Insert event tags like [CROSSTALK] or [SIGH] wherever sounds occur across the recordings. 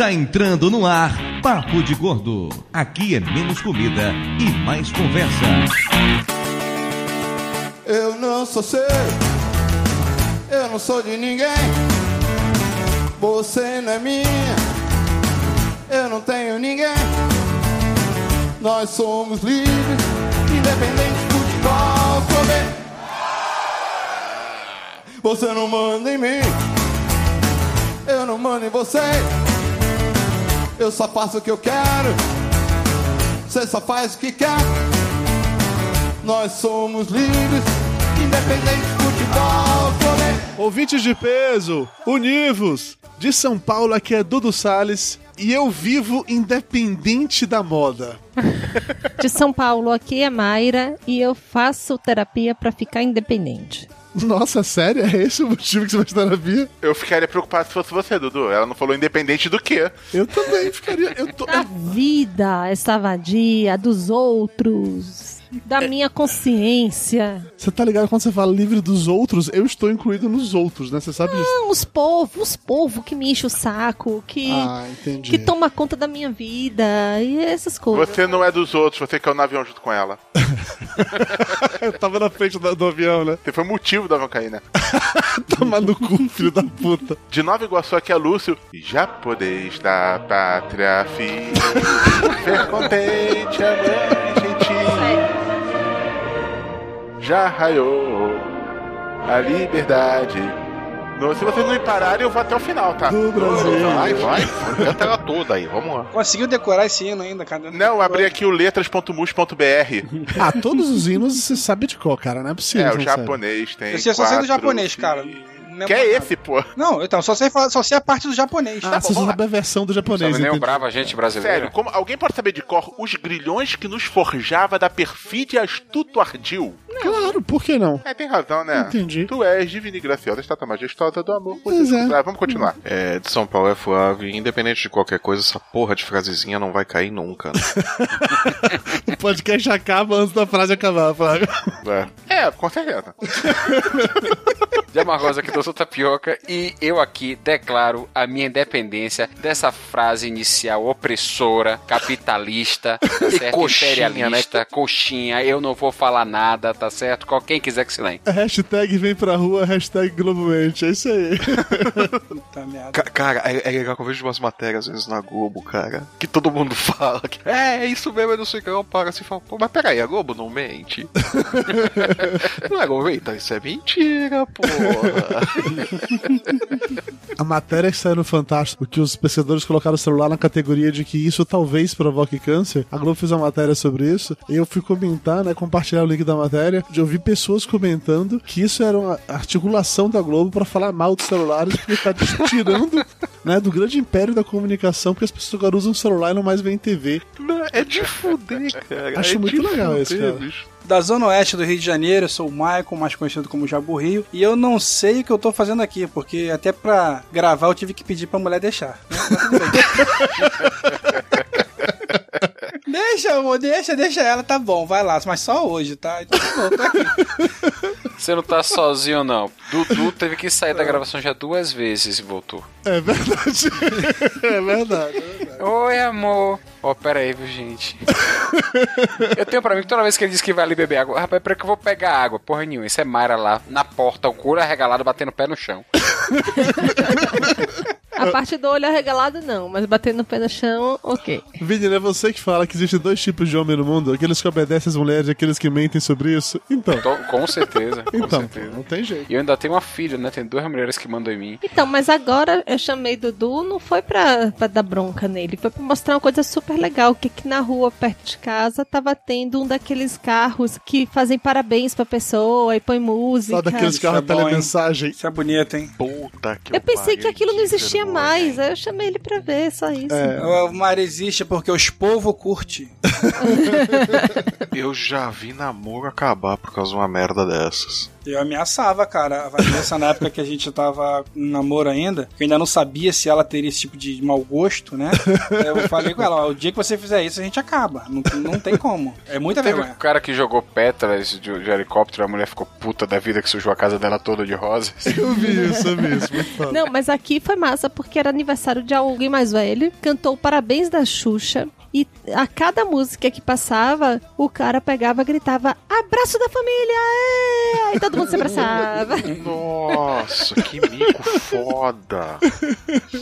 Está entrando no ar Papo de Gordo. Aqui é menos comida e mais conversa. Eu não sou seu, eu não sou de ninguém. Você não é minha, eu não tenho ninguém. Nós somos livres, independentes de qual poder. Você não manda em mim, eu não mando em você. Eu só faço o que eu quero, você só faz o que quer. Nós somos livres, independentes de futebol, poder. Ouvintes de peso, univos! De São Paulo, aqui é Dudu Salles e eu vivo independente da moda. De São Paulo, aqui é Mayra e eu faço terapia pra ficar independente. Nossa, sério? É esse o motivo que você faz terapia? Eu ficaria preocupado se fosse você, Dudu. Ela não falou independente do quê? Eu também ficaria. Eu tô... A vida, essa vadia dos outros, da minha consciência. Você tá ligado quando você fala livre dos outros? Eu estou incluído nos outros, né? Você sabe disso? Não, os povos, os povos que me enchem o saco, que, Ah, entendi. que toma conta da minha vida e essas coisas. Você não é dos outros, você caiu no avião junto com ela. [LAUGHS] Eu tava na frente do, do avião, né? Você foi o motivo do avião cair, né? [LAUGHS] Toma no cu, filho da puta. De Nova Iguaçu aqui é Lúcio. Japonês da pátria, filho. [LAUGHS] Ver contente, a mãe gentil. Já raiou a liberdade. Não, se vocês não me pararem, eu vou até o final, tá? Do Brasil. Vai, vai. Canta ela toda aí, vamos lá. Conseguiu decorar esse hino ainda, cara? Não, eu abri aqui o letras.mus.br. Ah, todos os hinos você sabe de qual, cara? Não é possível. É, você o não sabe. japonês tem. Eu sei só sei do japonês, cara. Não Que mais é nada. esse, pô? Não, então, só sei, falar, só sei a parte do japonês. Ah, você só sabe a versão do japonês. Sabe nem o entendi. brava gente brasileira. Sério, como, alguém pode saber de cor os grilhões que nos forjava da perfídia astuto ardil? Claro, por que não? É, tem razão, né? Entendi. Tu és divina e graciosa, estátua majestosa do amor. Pois é. Ah, vamos continuar. É, de São Paulo é Flávio, independente de qualquer coisa, essa porra de frasezinha não vai cair nunca. né? [LAUGHS] O podcast acaba antes da frase acabar, Flávio. É, é com certeza. [LAUGHS] de Amargosa aqui do Sul Tapioca e eu aqui declaro a minha independência dessa frase inicial opressora, capitalista, tá [LAUGHS] certo? coxinha, imperialista, coxinha, eu não vou falar nada, tá certo? Qual- Quem quiser que se lembre. Hashtag vem pra rua, hashtag Globomente. É isso aí. Puta merda. Ca- cara, é, é legal que eu vejo umas matérias às vezes na Globo, cara, que todo mundo [LAUGHS] fala que é, é isso mesmo, eu não sei o que, eu paro assim e falo, pô, mas peraí, a Globo não mente? [LAUGHS] não é Globo, então isso é mentira, porra. A matéria que saiu no Fantástico, que os pesquisadores colocaram o celular na categoria de que isso talvez provoque câncer. A Globo fez uma matéria sobre isso. E eu fui comentar, né? Compartilhar o link da matéria. De ouvir pessoas comentando que isso era uma articulação da Globo pra falar mal dos celulares, porque tá tirando [LAUGHS] né, do grande império da comunicação, porque as pessoas agora usam celular e não mais veem TV. Não, é de fuder, [LAUGHS] cara. Acho é muito legal fuder, esse, cara. bicho. Da Zona Oeste do Rio de Janeiro, eu sou o Michael, mais conhecido como Jabu Rio. E eu não sei o que eu tô fazendo aqui, porque até pra gravar eu tive que pedir pra mulher deixar. [LAUGHS] né? Mas tudo bem. Deixa, amor, deixa, deixa ela, tá bom, vai lá, mas só hoje, tá? Então, tá bom, tô aqui. [LAUGHS] Você não tá sozinho, não. Dudu teve que sair da gravação já duas vezes e voltou. É verdade. [LAUGHS] é verdade. Oi, amor. Ó, pera aí, viu, gente? eu tenho pra mim que toda vez que ele diz que vai ali beber água, rapaz, peraí que eu vou pegar água. Porra nenhuma. Isso é Mayra lá na porta, o couro arregalado, batendo o pé no chão. [LAUGHS] A parte do olho arregalado, não, mas batendo no pé no chão, ok. Vini, é você que fala que existem dois tipos de homem no mundo: aqueles que obedecem às mulheres e aqueles que mentem sobre isso. Então. Tô- com certeza, com Então, certeza. não tem jeito. E eu ainda tenho uma filha, né? Tem duas mulheres que mandam em mim. Então, mas agora eu chamei Dudu, não foi pra, pra dar bronca nele, foi pra mostrar uma coisa super legal, que aqui na rua, perto de casa, tava tendo um daqueles carros que fazem parabéns pra pessoa e põe música. Só daqueles é carros hein? telemensagem. Isso é bonito, hein? Puta que Eu pensei pariu, que aquilo não existia. Mais, aí eu chamei ele pra ver, só isso. O mar existe porque os povos curte. [LAUGHS] Eu já vi namoro acabar por causa de uma merda dessas. Eu ameaçava, cara. A Vanessa, na época que a gente tava em namoro ainda, que eu ainda não sabia se ela teria esse tipo de mau gosto, né? [LAUGHS] Eu falei com ela, ó, o dia que você fizer isso, a gente acaba. Não, não tem como. É muita Teve vergonha. um cara que jogou pétalas de, de helicóptero, a mulher ficou puta da vida que sujou a casa dela toda de rosas. Eu vi isso, eu vi isso. Muito [LAUGHS] foda. Não, mas aqui foi massa porque era aniversário de alguém mais velho, cantou Parabéns da Xuxa. E a cada música que passava, o cara pegava e gritava: Abraço da família! É! Aí todo mundo se abraçava. [LAUGHS] Nossa, que mico foda.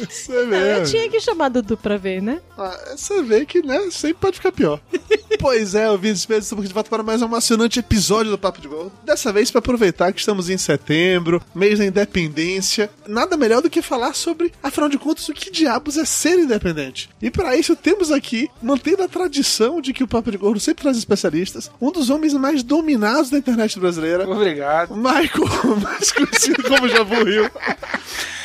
Você vê. Eu tinha que chamar Dudu pra ver, né? Ah, Você vê que, né, sempre pode ficar pior. [LAUGHS] pois é, ouvintes, estamos de volta para mais um emocionante episódio do Papo de Gordo. Dessa vez para aproveitar que estamos em setembro, mês da independência. Nada melhor do que falar sobre, afinal de contas, o que diabos é ser independente. E para isso temos aqui, mantendo a tradição de que o Papo de Gordo sempre traz especialistas, um dos homens mais dominados da internet brasileira, Obrigado. Michael, [LAUGHS] mais conhecido como Jabu Rio,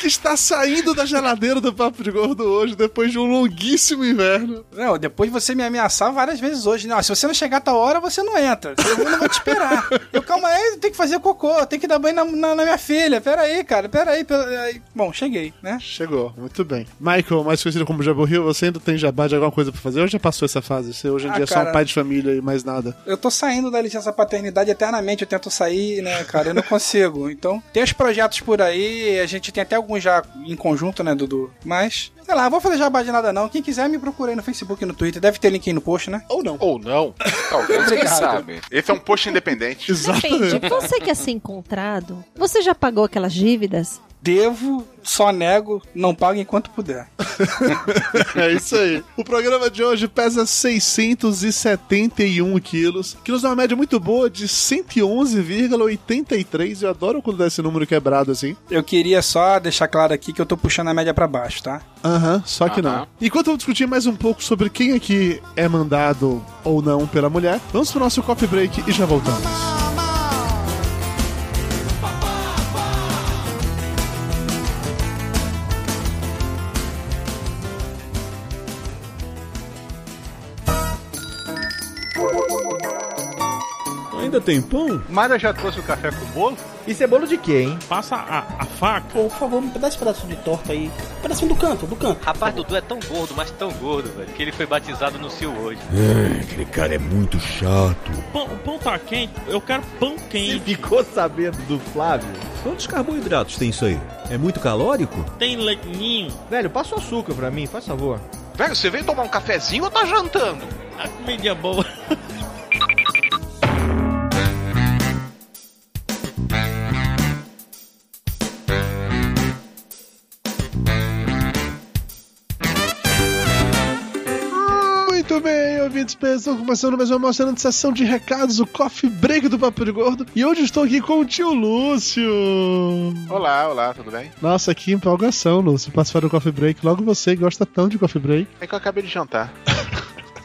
que está saindo da geladeira do Papo de Gordo hoje, depois de um longuíssimo inverno. Não, depois de você me ameaçar várias vezes hoje. Não, se você não chegar a tal hora, você não entra. Eu não vou te esperar. Eu, calma aí, tem que fazer cocô, tem que dar banho na, na- na minha filha. Pera aí, cara, pera aí, pera aí. Bom, cheguei, né? Chegou, muito bem. Michael, mais conhecido como Jabu Rio, você ainda tem jabá de alguma coisa pra fazer ou já passou essa fase? Você hoje em Ah, dia é só um pai de família e mais nada. Eu tô saindo da licença paternidade eternamente, eu tento sair, né, cara? Eu não consigo. Então, tem os projetos por aí, a gente tem até alguns já em conjunto, né, Dudu? Mas, sei lá, vou fazer jabá de nada não. Quem quiser me procura aí no Facebook e no Twitter. Deve ter link aí no post, né? Ou não. Ou não. Talvez, quem sabe. Esse é um post independente. Depende. Você quer ser encontrado? Você já pagou aquelas dívidas? Devo, só nego, não pago enquanto puder. [LAUGHS] É isso aí. O programa de hoje pesa 671 quilos, que nos dá uma média muito boa de 111,83. Eu adoro quando dá esse número quebrado assim. Eu queria só deixar claro aqui que eu tô puxando a média pra baixo, tá? Aham, só que não. Aham. Enquanto eu vou discutir mais um pouco sobre quem aqui é mandado ou não pela mulher, vamos pro nosso coffee break e já voltamos. Ainda tem pão? Mara já trouxe o café com bolo? Isso é bolo de quê, hein? Passa a, a faca. Pô, por favor, me dá esse pedaço de torta aí. Pedacinho do canto, do canto. Rapaz, Dudu é tão gordo, mas tão gordo, velho, que ele foi batizado no Sil hoje. aquele cara é muito chato. Pão, o pão tá quente? Eu quero pão quente. Ficou sabendo do Flávio? Quantos carboidratos tem isso aí? É muito calórico? Tem leitinho. Velho, passa o açúcar pra mim, faz favor. Velho, você veio tomar um cafezinho ou tá jantando? A comida é boa. [LAUGHS] ouvintes, estamos começando mais uma emocionante sessão de recados, o Coffee Break do Papo de Gordo. E hoje estou aqui com o tio Lúcio. Olá, olá, tudo bem? Nossa, que empolgação, Lúcio, participar do Coffee Break. Logo você gosta tanto de Coffee Break. É que eu acabei de jantar.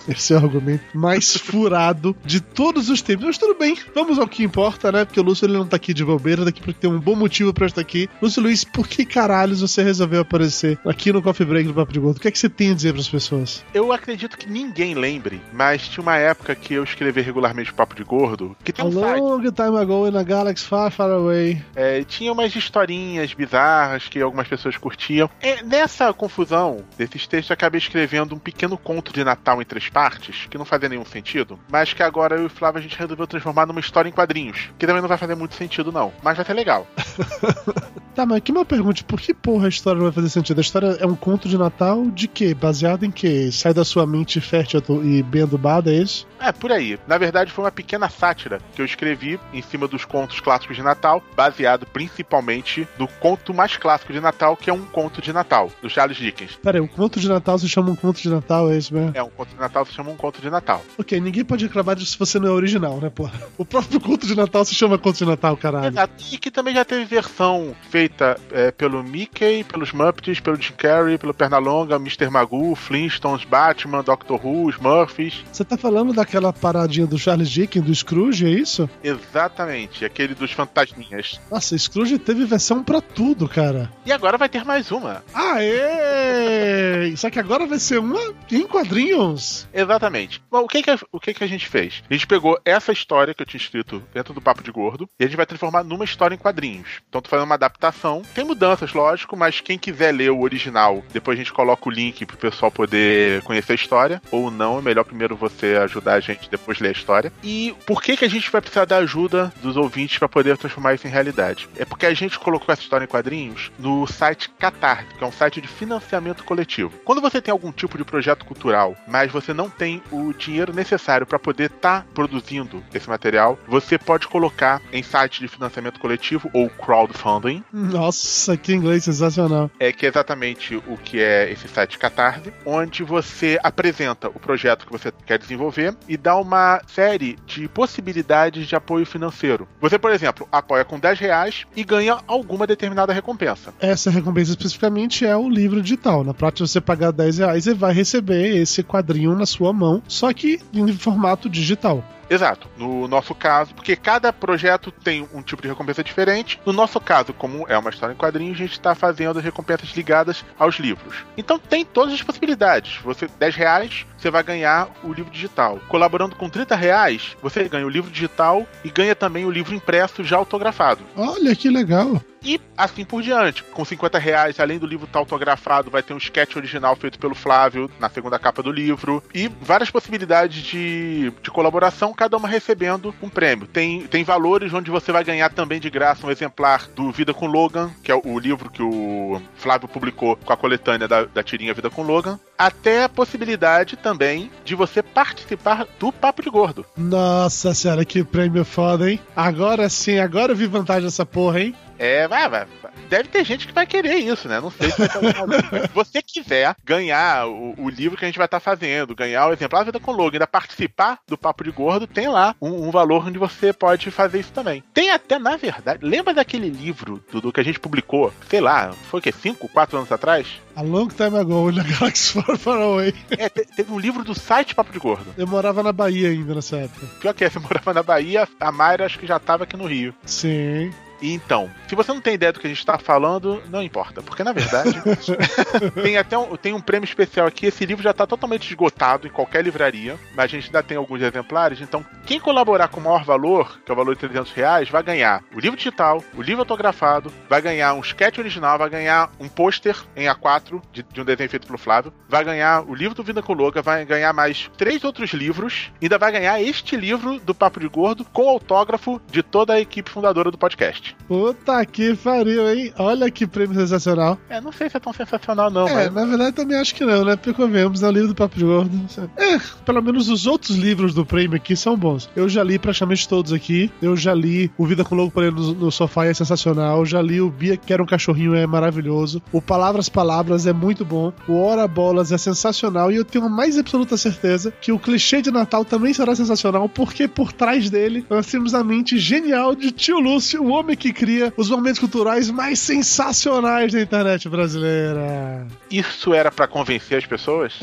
Esse é o argumento mais furado de todos os tempos. Mas tudo bem, vamos ao que importa, né? Porque o Lúcio ele não tá aqui de bobeira, daqui porque tem um bom motivo pra estar aqui. Lúcio Luiz, por que caralhos você resolveu aparecer aqui no Coffee Break do Papo de Gordo? O que é que você tem a dizer pras pessoas? Eu acredito que ninguém lembre, mas tinha uma época que eu escrevi regularmente o Papo de Gordo, que tem A um site. long time ago in a galaxy far, far away. É, tinha umas historinhas bizarras que algumas pessoas curtiam. É, nessa confusão desses textos, eu acabei escrevendo um pequeno conto de Natal em três partes, que não fazia nenhum sentido, mas que agora eu e o Flávio a gente resolveu transformar numa história em quadrinhos, que também não vai fazer muito sentido, não, mas vai ser legal. [LAUGHS] Tá, mas aqui uma pergunta: por que porra a história não vai fazer sentido? A história é um conto de Natal de quê? Baseado em quê? Sai da sua mente fértil e bem adubada, é isso? É, por aí. Na verdade, foi uma pequena sátira que eu escrevi em cima dos contos clássicos de Natal, baseado principalmente no conto mais clássico de Natal, que é um conto de Natal, do Charles Dickens. Pera aí, um conto de Natal se chama um conto de Natal, é isso mesmo? É um conto de Natal, se chama um conto de Natal. Ok, ninguém pode reclamar disso se você não é original, né, porra? O próprio conto de Natal se chama conto de Natal, caralho. Exato. E que também já teve versão feita é, pelo Mickey, pelos Muppets, pelo Jim Carrey, pelo Pernalonga, Mr. Magoo, Flintstones, Batman, Doctor Who, os Murphys. Você tá falando daquela paradinha do Charles Dickens, do Scrooge, é isso? Exatamente, aquele dos fantasminhas. Nossa, Scrooge teve versão pra tudo, cara. E agora vai ter mais uma. Aê! Só que agora vai ser uma em quadrinhos. Exatamente. Bom, o que que, o que que a gente fez? A gente pegou essa história que eu tinha escrito dentro do Papo de Gordo e a gente vai transformar numa história em quadrinhos. Então tô fazendo uma adaptação. Tem mudanças, lógico, mas quem quiser ler o original, depois a gente coloca o link pro pessoal poder conhecer a história. Ou não, é melhor primeiro você ajudar a gente depois ler a história. E por que que a gente vai precisar da ajuda dos ouvintes para poder transformar isso em realidade? É porque a gente colocou essa história em quadrinhos no site Catarse, que é um site de financiamento coletivo. Quando você tem algum tipo de projeto cultural, mas você não tem o dinheiro necessário para poder estar produzindo esse material, você pode colocar em site de financiamento coletivo ou crowdfunding, Nossa, que inglês sensacional. é que é exatamente o que é esse site Catarse, onde você apresenta o projeto que você quer desenvolver e dá uma série de possibilidades de apoio financeiro. Você, por exemplo, apoia com 10 reais e ganha alguma determinada recompensa. Essa recompensa especificamente é o livro digital. Na prática, você pagar 10 reais e vai receber esse quadrinho na sua mão, só que em formato digital. Exato. No nosso caso, porque cada projeto tem um tipo de recompensa diferente. No nosso caso, como é uma história em quadrinhos, a gente está fazendo as recompensas ligadas aos livros. Então tem todas as possibilidades. Você 10 reais, você vai ganhar o livro digital. Colaborando com 30 reais, você ganha o livro digital e ganha também o livro impresso já autografado. Olha que legal. E assim por diante. Com 50 reais, além do livro estar autografado, vai ter um sketch original feito pelo Flávio na segunda capa do livro. E várias possibilidades de, de colaboração, cada uma recebendo um prêmio. Tem, tem valores onde você vai ganhar também de graça um exemplar do Vida com Logan, que é o, livro que o Flávio publicou com a coletânea da, da tirinha Vida com Logan. Até a possibilidade também de você participar do Papo de Gordo. Nossa senhora, que prêmio foda, hein? Agora sim, agora eu vi vantagem dessa porra, hein? É, vai, vai. Deve ter gente que vai querer isso, né? Não sei se vai ter alguma- [LAUGHS] Se você quiser ganhar o, o livro que a gente vai estar fazendo, ganhar o exemplar da Vida com Logo, ainda participar do Papo de Gordo, tem lá um, um valor onde você pode fazer isso também. Tem até, na verdade, lembra daquele livro, Dudu, que a gente publicou, sei lá, foi o quê? 5, 4 anos atrás? A long time ago, na Galaxy [LAUGHS] Far Far Away. É, te- teve um livro do site Papo de Gordo. Eu morava na Bahia ainda nessa época. Pior que é, você morava na Bahia, a Mayra acho que já estava aqui no Rio. Sim. Então, se você não tem ideia do que a gente está falando, não importa, porque na verdade [LAUGHS] tem até um, tem um prêmio especial aqui. Esse livro já está totalmente esgotado em qualquer livraria, mas a gente ainda tem alguns exemplares. Então, quem colaborar com o maior valor, que é o valor de 300 reais, vai ganhar o livro digital, o livro autografado, vai ganhar um sketch original, vai ganhar um pôster em A4 de, de um desenho feito pelo Flávio, vai ganhar o livro do Vida com Loga, vai ganhar mais três outros livros, e ainda vai ganhar este livro do Papo de Gordo com autógrafo de toda a equipe fundadora do podcast. Puta que pariu, hein? Olha que prêmio sensacional. É, não sei se é tão sensacional, não, É, mas. na verdade também acho que não, né? Porque convenhamos, é o livro do Papo de Gordo. É, pelo menos os outros livros do prêmio aqui são bons. Eu já li praticamente todos aqui. Eu já li O Vida com Lobo Parei no, no Sofá é sensacional. Eu já li o Bia que era um cachorrinho é maravilhoso. O Palavras Palavras é muito bom. O Hora Bolas é sensacional. E eu tenho a mais absoluta certeza que o clichê de Natal também será sensacional, porque por trás dele nós temos a mente genial de Tio Lúcio, o homem que cria os momentos culturais mais sensacionais da internet brasileira. Isso era pra convencer as pessoas?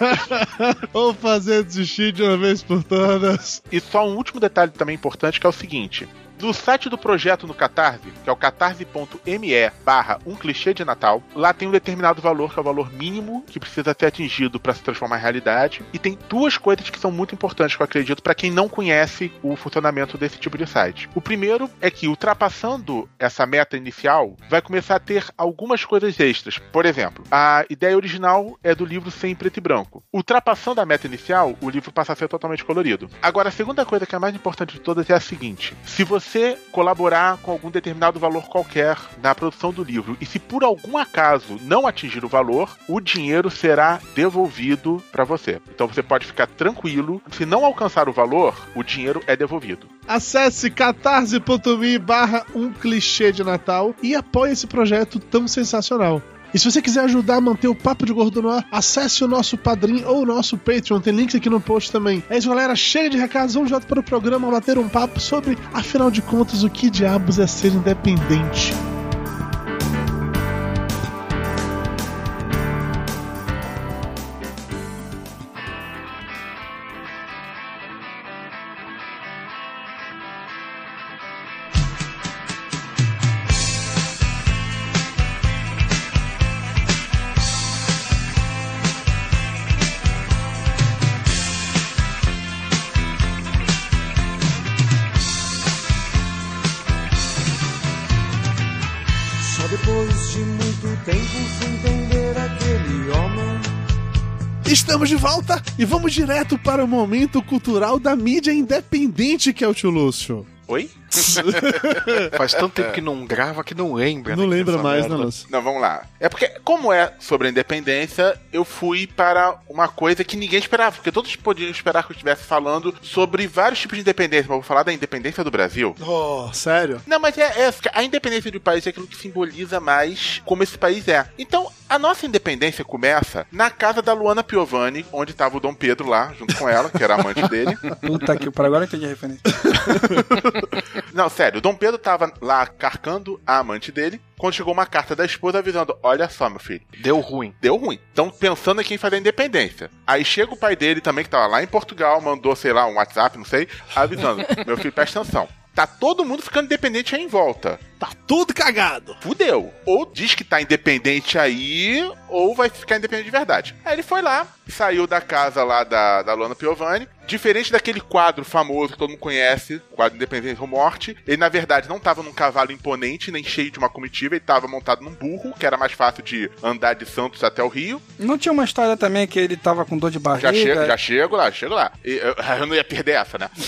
[LAUGHS] Ou fazer desistir de uma vez por todas. E só um último detalhe também importante que é o seguinte. No site do projeto no Catarse, que é o catarse.me barra um clichê de Natal, lá tem um determinado valor, que é o valor mínimo que precisa ser atingido para se transformar em realidade. E tem duas coisas que são muito importantes, que eu acredito, para quem não conhece o funcionamento desse tipo de site. O primeiro é que, ultrapassando essa meta inicial, vai começar a ter algumas coisas extras. Por exemplo, a ideia original é do livro ser em preto e branco. Ultrapassando a meta inicial, o livro passa a ser totalmente colorido. Agora, a segunda coisa que é a mais importante de todas é a seguinte: se você colaborar com algum determinado valor qualquer na produção do livro e se por algum acaso não atingir o valor, o dinheiro será devolvido para você. Então você pode ficar tranquilo, se não alcançar o valor, o dinheiro é devolvido. Acesse catarse.me barra um clichê de Natal e apoie esse projeto tão sensacional. E se você quiser ajudar a manter o Papo de Gordo no ar, acesse o nosso Padrim ou o nosso Patreon, tem links aqui no post também. É isso, galera, chega de recados, vamos direto para o programa bater um papo sobre, afinal de contas, o que diabos é ser independente. E vamos direto para o momento cultural da mídia independente que é o tio Lúcio. Oi? [LAUGHS] Faz tanto tempo que não grava que não lembra. Não né, lembra mais, merda. né? Não, vamos lá. É porque, como é sobre a independência, eu fui para uma coisa que ninguém esperava. Porque todos podiam esperar que eu estivesse falando sobre vários tipos de independência. Mas eu vou falar da independência do Brasil. Oh, sério? Não, mas é, é a independência do país é aquilo que simboliza mais como esse país é. Então, a nossa independência começa na casa da Luana Piovani, onde estava o Dom Pedro lá, junto com ela, que era amante [LAUGHS] dele. Puta que para agora eu entendi a referência. [LAUGHS] Não, sério, Dom Pedro tava lá carcando a amante dele. Quando chegou uma carta da esposa avisando: Olha só, meu filho. Deu ruim. Deu ruim. Estão pensando em quem fazer a independência. Aí chega o pai dele também, que tava lá em Portugal, mandou, sei lá, um WhatsApp, não sei, avisando: [LAUGHS] Meu filho, presta atenção. Tá todo mundo ficando independente aí em volta. Tá tudo cagado. Fudeu. Ou diz que tá independente aí, ou vai ficar independente de verdade. Aí ele foi lá, saiu da casa lá da, da Luana Piovani. Diferente daquele quadro famoso que todo mundo conhece, o quadro Independência ou Morte, ele na verdade não tava num cavalo imponente, nem cheio de uma comitiva, ele tava montado num burro, que era mais fácil de andar de Santos até o Rio. Não tinha uma história também que ele tava com dor de barriga? Já chego, já chego lá, chego lá. E Eu, [LAUGHS] eu não ia perder essa, né? [LAUGHS]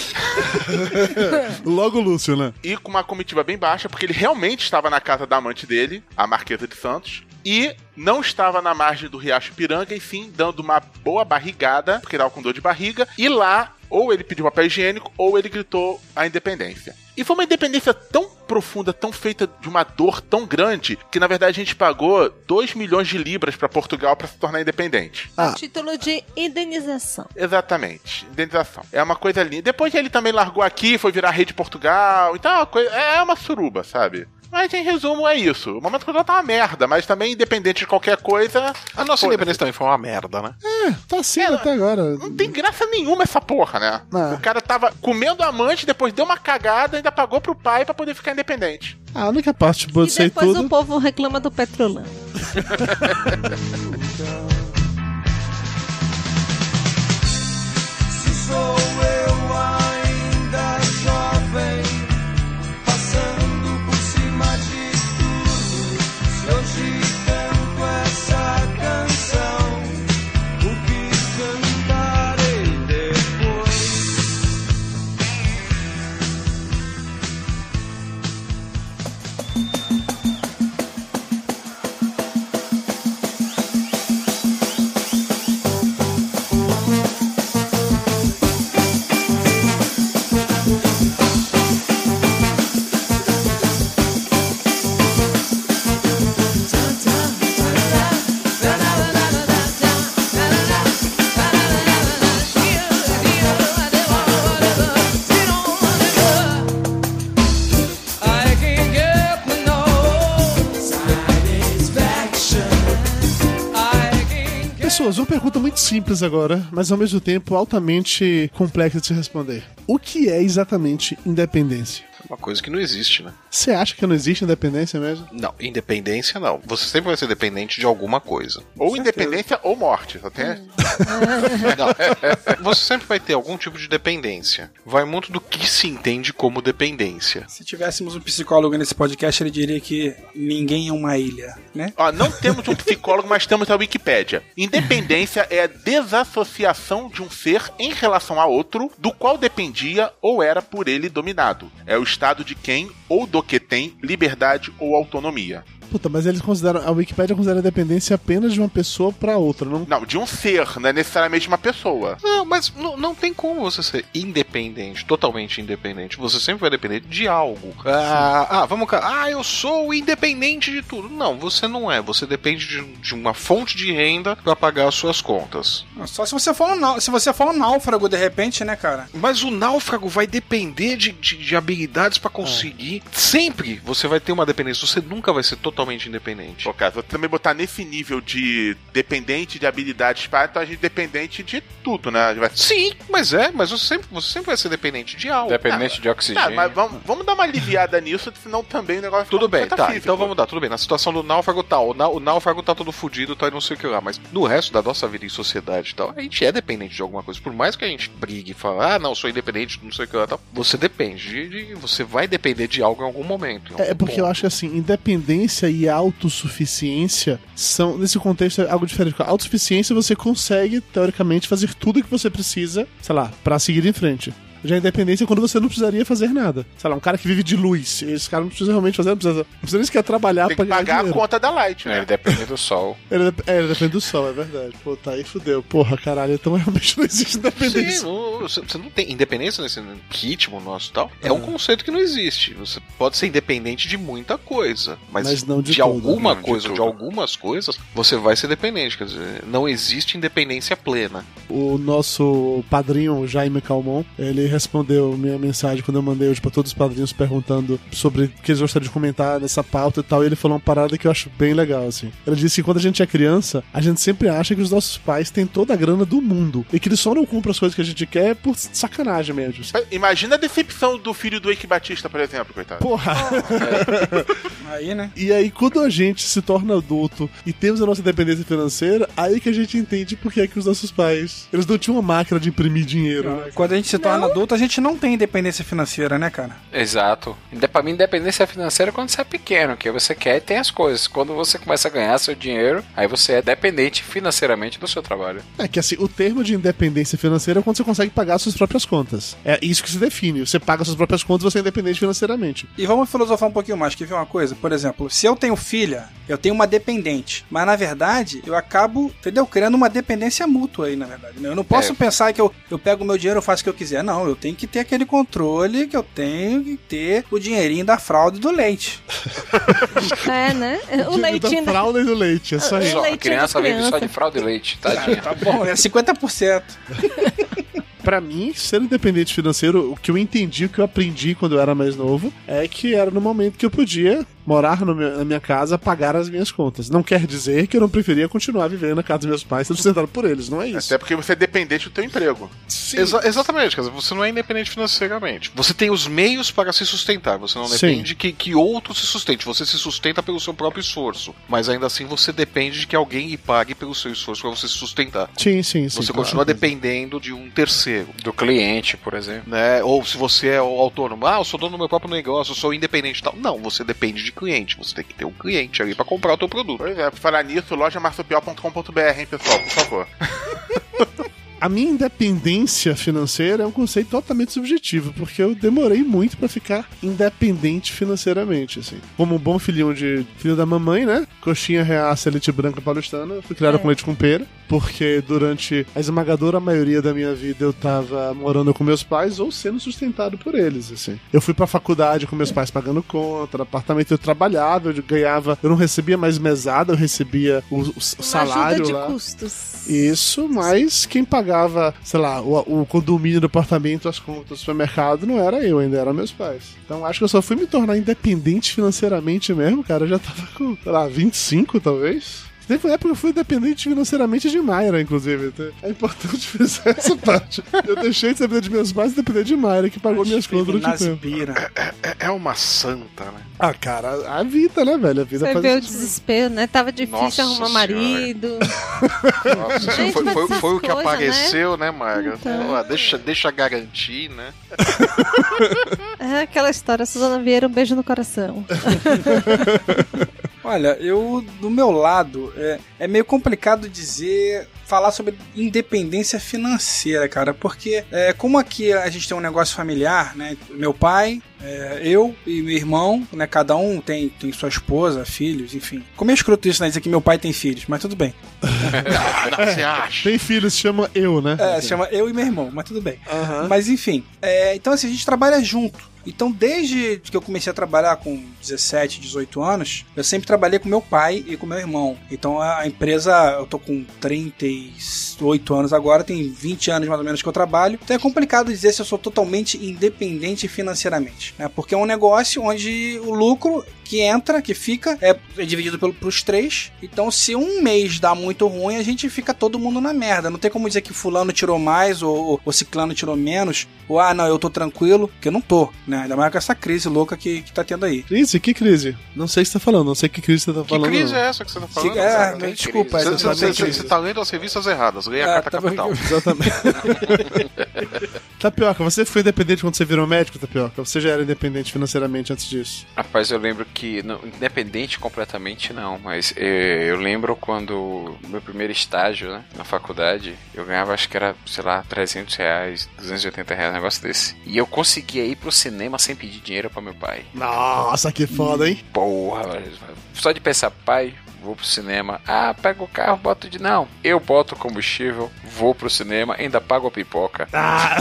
[LAUGHS] Logo o Lúcio, né? e com uma comitiva bem baixa, porque ele realmente estava na casa da amante dele, a Marquesa de Santos, e não estava na margem do Riacho Piranga, e sim dando uma boa barrigada, porque estava com dor de barriga, e lá, ou ele pediu papel higiênico, ou ele gritou a independência. E foi uma independência tão profunda, tão feita de uma dor tão grande, que na verdade a gente pagou 2 milhões de libras para Portugal para se tornar independente. Ah. Título de indenização. Exatamente, indenização. É uma coisa linda. Depois ele também largou aqui, foi virar rei de Portugal, então é uma, coisa, é uma suruba, sabe? Mas em resumo é isso. O momento cultural tá uma merda, mas também independente de qualquer coisa. A nossa independência também foi uma merda, né? É, tá assim até agora. Não tem graça nenhuma essa porra, né? Ah. O cara tava comendo amante, depois deu uma cagada, ainda pagou pro pai pra poder ficar independente. A única parte boa E disso aí depois tudo. o povo reclama do Petrolão. [LAUGHS] Se sou eu ainda simples agora, mas ao mesmo tempo altamente complexa de se responder. O que é exatamente independência? Uma coisa que não existe, né? Você acha que não existe independência mesmo? Não, independência não. Você sempre vai ser dependente de alguma coisa. Ou independência ou morte. Só tem. [LAUGHS] Não. Você sempre vai ter algum tipo de dependência. Vai muito do que se entende como dependência. Se tivéssemos um psicólogo nesse podcast, ele diria que ninguém é uma ilha, né? Ó, não temos um psicólogo, mas temos a Wikipédia. Independência é a desassociação de um ser em relação a outro, do qual dependia ou era por ele dominado. É o estado de quem ou do que tem liberdade ou autonomia. Puta, mas eles consideram. A Wikipédia considera a dependência apenas de uma pessoa pra outra, não? Não, de um ser, não é necessariamente uma pessoa. Não, mas não, não tem como você ser independente, totalmente independente. Você sempre vai depender de algo. Ah, ah, vamos cá. Ah, eu sou independente de tudo. Não, você não é. Você depende de, de uma fonte de renda pra pagar as suas contas. Só se você for um, se você for um náufrago de repente, né, cara? Mas o náufrago vai depender de, de, de habilidades pra conseguir. Sempre você vai ter uma dependência. Você nunca vai ser totalmente independente. Pô, cara, você também botar nesse nível de dependente de habilidades para, então a gente é dependente de tudo, né? Vai- Sim, mas é, mas você sempre, você sempre vai ser dependente de algo. Dependente de Ah, oxigênio. mas vamos, vamos dar uma aliviada nisso, [LAUGHS] senão também o negócio Tudo bem, tá. Então vamos dar, tudo bem. Na situação do náufrago tal, o, o náufrago tá todo fudido, tá e não sei o que lá. Mas no resto da nossa vida em sociedade e tal, a gente é dependente de alguma coisa. Por mais que a gente brigue e fale, ah, não, sou independente, não sei o que lá tal, você depende de, de- Você vai depender de algo em algum momento. em É algum porque eu ponto. acho que assim, independência e autossuficiência são, nesse contexto, é algo diferente. Com a autossuficiência, você consegue, teoricamente, fazer tudo o que você precisa, sei lá, pra seguir em frente. Já a independência é quando você não precisaria fazer nada. Sei lá, um cara que vive de luz. Esse cara não precisa realmente fazer, não precisa, não precisa nem sequer trabalhar Tem pra ganhar pagar a dinheiro. conta da Light, né? Ele depende do sol. [LAUGHS] Ele, é, ele depende do sol, é verdade. Pô, tá aí fudeu. Porra, caralho, então realmente não existe independência. Sim, não- você não tem independência nesse ritmo nosso e tal. É um conceito que não existe. Você pode ser independente de muita coisa, mas, Mas não de de, tudo. alguma Não, de coisa, ou de tudo. algumas coisas, você vai ser dependente. Quer dizer, não existe independência plena. O nosso padrinho, o Jaime Calmon, ele respondeu minha mensagem quando eu mandei hoje pra todos os padrinhos perguntando sobre o que eles gostariam de comentar nessa pauta e tal. E ele falou uma parada que eu acho bem legal, assim. Ele disse que quando a gente é criança, a gente sempre acha que os nossos pais têm toda a grana do mundo e que eles só não compram as coisas que a gente quer por sacanagem mesmo. Imagina a decepção do filho do Eike Batista, por exemplo, coitado. Porra! [LAUGHS] Aí, né? E aí, quando a gente se torna adulto e temos a nossa independência financeira, aí que a gente entende por que é que os nossos pais. Eles não tinham uma máquina de imprimir dinheiro. né? Quando a gente se torna adulto, a gente não tem independência financeira, né, cara? Exato. Pra mim, independência financeira é quando você é pequeno, que você quer e tem as coisas. Quando você começa a ganhar seu dinheiro, aí você é dependente financeiramente do seu trabalho. É que assim, o termo de independência financeira é quando você consegue pagar suas próprias contas. É isso que se define. Você paga suas próprias contas, você é independente financeiramente. E vamos filosofar um pouquinho mais. Quer ver uma coisa? Por exemplo, se eu tenho filha, eu tenho uma dependente. Mas na verdade, eu acabo, entendeu? Criando uma dependência mútua aí, na verdade. né? Eu não posso É. pensar que eu, eu pego o meu dinheiro e faço o que eu quiser. Não, eu tenho que ter aquele controle que eu tenho que ter o dinheirinho da fralda e do leite. [LAUGHS] É, né? O leitinho. Da fralda e do leite, é só isso. Só, a criança vive só de fralda e leite, tadinha. Tá bom, é 50%. [LAUGHS] Pra mim, ser independente financeiro, o que eu entendi, o que eu aprendi quando eu era mais novo, é que era no momento que eu podia morar no meu- na minha casa, pagar as minhas contas. Não quer dizer que eu não preferia continuar vivendo na casa dos meus pais, sendo sustentado por eles, não é isso. Até porque você é dependente do teu emprego. Exa- exatamente, quer dizer, você não é independente financeiramente. Você tem os meios para se sustentar. Você não Sim. depende que, que outro se sustente. Você se sustenta pelo seu próprio esforço. Mas ainda assim você depende de que alguém lhe pague pelo seu esforço para você se sustentar. Sim, sim, sim. Você claro. continua dependendo de um terceiro. Do cliente, por exemplo. Né? Ou se você é o autônomo, ah, eu sou dono do meu próprio negócio, eu sou independente e tal. Não, você depende de cliente. Você tem que ter um cliente ali para comprar o teu produto. Pois é, pra falar nisso, lojamarsupial.com.br, hein, pessoal, por favor. [LAUGHS] A minha independência financeira é um conceito totalmente subjetivo, porque eu demorei muito pra ficar independente financeiramente, assim. Como um bom filhinho de filho da mamãe, né? Coxinha reaça, leite branca paulistana, fui criado com leite com pera, porque durante a esmagadora maioria da minha vida eu tava morando com meus pais ou sendo sustentado por eles, assim. Eu fui pra faculdade com meus pais pagando conta, apartamento eu trabalhava, eu ganhava, eu não recebia mais mesada, eu recebia o, o salário ajuda de lá. custos. Isso, mas quem pagava, sei lá, o, o condomínio do apartamento, as contas do supermercado, não era eu, ainda eram meus pais. Então acho que eu só fui me tornar independente financeiramente mesmo, cara. Eu já tava com, sei lá, 25 talvez. Teve uma época que eu fui dependente financeiramente de Mayra, inclusive. Então, É importante [LAUGHS] frisar essa parte. Eu deixei de depender de meus pais e depender de Mayra, que pagou minhas contas durante o tempo. Nasbira. É, é uma santa, né? Ah, cara, a vida, né, velho? A vida Você faz vê o desespero, né? Tava difícil Nossa arrumar Senhora. marido. Nossa, Gente, foi, foi- foi o que coisas, apareceu, né, Maga? Então. Ah, deixa, deixa garantir, né? [LAUGHS] É aquela história, Suzana Vieira, um beijo no coração. [LAUGHS] Olha, eu, do meu lado, é, é meio complicado dizer, falar sobre independência financeira, cara, porque é, como aqui a gente tem um negócio familiar, né? Meu pai, é, eu e meu irmão, né? Cada um tem, tem sua esposa, filhos, enfim. Como é escroto isso, né? Dizer que meu pai tem filhos, mas tudo bem. [LAUGHS] Você acha? Tem filhos, chama eu, né? É, se chama eu e meu irmão, mas tudo bem. Mas enfim, é, então assim, a gente trabalha junto. Então, desde que eu comecei a trabalhar com 17, 18 anos, eu sempre trabalhei com meu pai e com meu irmão. Então, a empresa, eu tô com 38 anos agora, tem 20 anos mais ou menos que eu trabalho. Então, é complicado dizer se eu sou totalmente independente financeiramente, né? Porque é um negócio onde o lucro que entra, que fica, é, é dividido pelo, pros três. Então, se um mês dá muito ruim, a gente fica todo mundo na merda. Não tem como dizer que fulano tirou mais ou, ou, ciclano tirou menos. Ou, ah, não, eu tô tranquilo, porque eu não tô, né? Ainda mais com essa crise louca que, que tá tendo aí. Crise? Que crise? Não sei o que você tá falando, não sei que crise você tá Que falando. crise não. é essa que você tá falando? Se- é, não, desculpa, Você, essa você, tá bem você- crise. você tá lendo as revistas erradas, leia É, a carta tá bem- capital. [LAUGHS] Exatamente. [LAUGHS] Tapioca, você foi independente quando você virou médico, Tapioca? Você já era independente financeiramente antes disso? Rapaz, eu lembro que, não, independente completamente não, mas eh, eu lembro quando meu primeiro estágio né, na faculdade, eu ganhava acho que era, sei lá, 300 reais, 280 reais, um negócio desse. E eu conseguia ir pro cinema sem pedir dinheiro pra meu pai. Nossa, que foda, hein? Porra, só de pensar, pai, vou pro cinema. Ah, pega o carro, boto de. Não, eu boto o combustível, vou pro cinema, ainda pago a pipoca. Ah!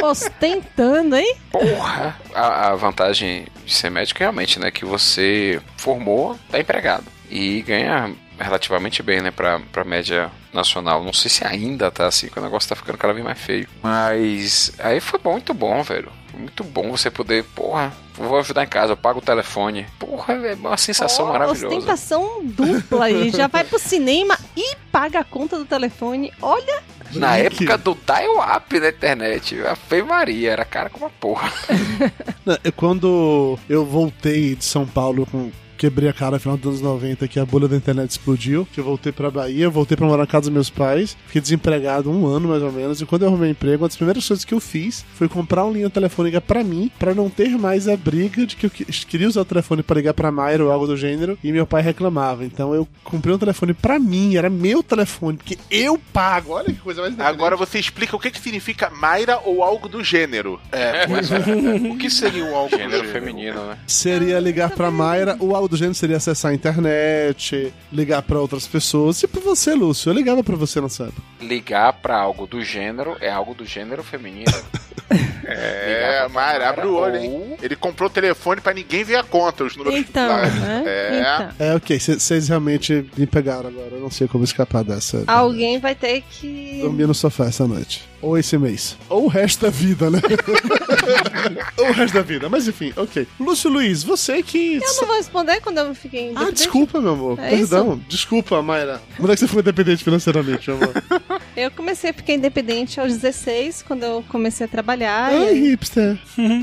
[LAUGHS] Ostentando, hein? Porra! A, a vantagem de ser médico realmente, né? Que você formou, tá empregado. E ganha relativamente bem, né? Pra, pra média nacional. Não sei se ainda tá assim, que o negócio tá ficando cada vez mais feio. Mas aí foi bom, muito bom, velho. Muito bom você poder, porra, vou ajudar em casa, eu pago o telefone. Porra, é uma sensação Ó, maravilhosa. Ostentação dupla aí. Já vai pro cinema e paga a conta do telefone. Olha, Na época do dial-up na internet, a Fei Maria, era cara como uma porra. [LAUGHS] Eu- Quando eu voltei de São Paulo com. Quebrei a cara no final dos anos 90 que a bolha da internet explodiu. Que eu voltei pra Bahia, voltei pra morar na casa dos meus pais. Fiquei desempregado um ano mais ou menos. E quando eu arrumei emprego, uma das primeiras coisas que eu fiz foi comprar uma linha telefônica pra mim, pra não ter mais a briga de que eu que- queria usar o telefone pra ligar pra Mayra ou algo do gênero. E meu pai reclamava. Então eu comprei um telefone pra mim, era meu telefone, porque eu pago. Olha que coisa mais. Agora você explica o que, que significa Mayra ou algo do gênero. É, pois é. [LAUGHS] O que seria o algo do Gênero gênero? feminino, né? Seria ligar pra Mayra, o algo do gênero seria acessar a internet, ligar pra outras pessoas. E pra você, Lúcio, eu ligava pra você, não sabe? Ligar pra algo do gênero é algo do gênero feminino. [LAUGHS] É, Mayra, abre o olho, hein? Ele comprou o telefone pra ninguém ver a conta, os números Então, né? É. Então. É, ok, vocês realmente me pegaram agora. Eu não sei como escapar dessa. alguém vai ter que. Dormir no sofá essa noite. Ou esse mês. Ou o resto da vida, né? [LAUGHS] Ou o resto da vida. Mas enfim, ok. Lúcio Luiz, você que. Eu não vou responder quando eu fiquei Ah, independente. desculpa, meu amor. É Perdão. Desculpa, Mayra. Quando é que você foi independente financeiramente, meu amor? [LAUGHS] Eu comecei a ficar independente aos 16, quando eu comecei a trabalhar. E Ai, aí- hipster. Hum,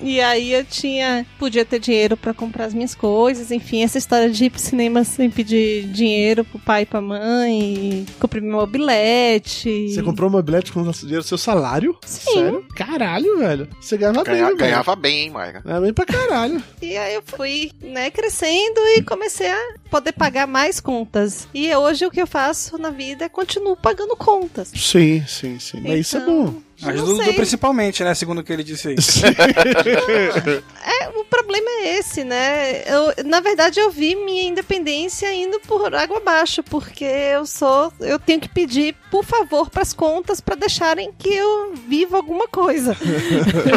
e aí eu tinha. Podia ter dinheiro pra comprar as minhas coisas, enfim, essa história de ir pro cinema sem pedir dinheiro pro pai e pra mãe. Comprei meu mobilete. Você comprou uma bilhete com o dinheiro do seu salário? Sim. Sério? Caralho, velho. Você ganhava Ganha- bem, velho. ganhava bem, hein, Mayra? Ganhava bem pra caralho. E aí eu fui, né, crescendo e comecei a poder pagar mais contas. E hoje o que eu faço na vida é continuo pagando contas. Sim, sim, sim. Mas isso é bom. Mas principalmente, né? Segundo o que ele disse aí. [LAUGHS] É, problema é esse, né? Eu, na verdade, eu vi minha independência indo por água abaixo, porque eu sou. Eu tenho que pedir, por favor, pras contas pra deixarem que eu viva alguma coisa.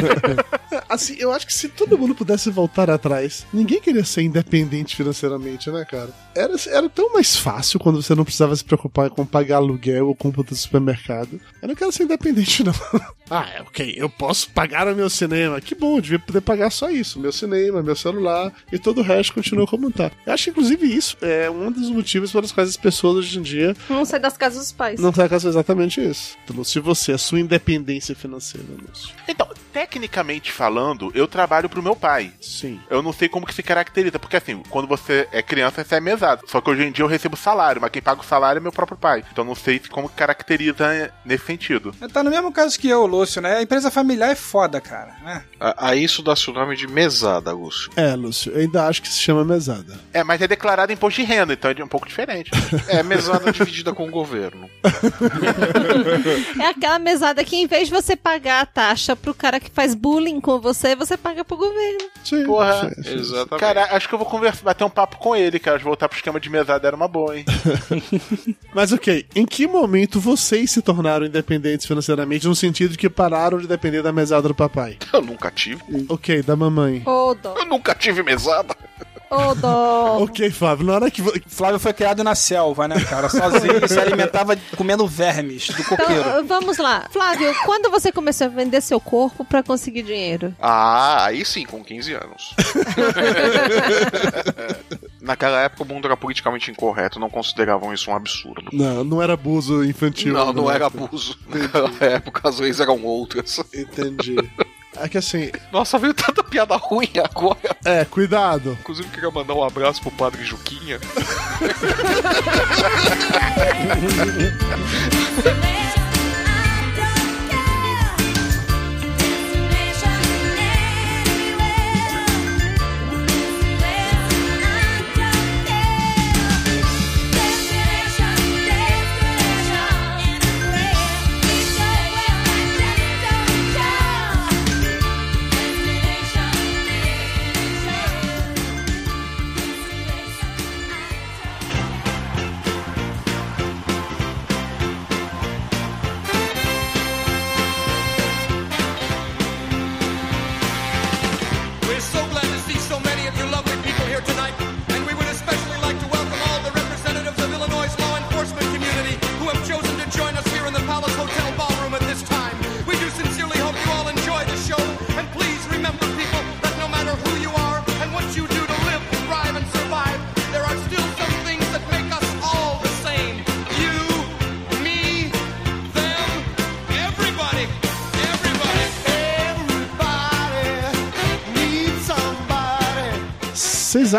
[LAUGHS] Assim, eu acho que se todo mundo pudesse voltar atrás, ninguém queria ser independente financeiramente, né, cara? Era, era tão mais fácil quando você não precisava se preocupar com pagar aluguel ou compra do supermercado. Eu não quero ser independente, não. [LAUGHS] ah, é, ok, eu posso pagar o meu cinema. Que bom, eu devia poder pagar só isso: meu cinema, meu celular e todo o resto continua como tá. Eu acho que, inclusive, isso é um dos motivos pelos quais as pessoas hoje em dia Não sai das casas dos pais. não tá com exatamente isso. Então, se você, a sua independência financeira, Lúcio. Então, tecnicamente falando, eu trabalho pro meu pai. Sim. Eu não sei como que se caracteriza, porque assim, quando você é criança, você é mesado. Só que hoje em dia eu recebo salário, mas quem paga o salário é meu próprio pai. Então não sei como que caracteriza nesse sentido. Tá no mesmo caso que eu, Lúcio, né? A empresa familiar é foda, cara. Né? A- Aí isso dá-se o nome de mesada, Lúcio. É, Lúcio, eu ainda acho que se chama mesada. É, mas é declarado imposto de renda, então é um pouco diferente. [LAUGHS] É mesada dividida com o governo. [LAUGHS] É aquela mesada que, em vez de você pagar a taxa pro cara que faz bullying com você, você paga pro governo. Sim, Porra, sim, sim. Exatamente. Cara, acho que eu vou conversar, bater um papo com ele, cara. Voltar pro esquema de mesada era uma boa, hein? [LAUGHS] Mas ok, em que momento vocês se tornaram independentes financeiramente, no sentido de que pararam de depender da mesada do papai? Eu nunca tive. Ok, da mamãe. Dó. Eu nunca tive mesada. Ô, dó. [LAUGHS] Ok, Fábio, na hora que. Flávio foi criado na selva, né, cara? Sozinho e se alimentava comendo vermes do coqueiro. Então, vamos lá. Flávio, quando você começou a vender seu corpo pra conseguir dinheiro? Ah, aí sim, com 15 anos. [LAUGHS] Naquela época o mundo era politicamente incorreto, não consideravam isso um absurdo. Não, não era abuso infantil. Não, não era abuso. Naquela época as leis eram outras. Entendi. É que assim, Nossa, veio tanta piada ruim agora. é, cuidado. Inclusive, queria mandar um abraço pro padre Juquinha. [LAUGHS]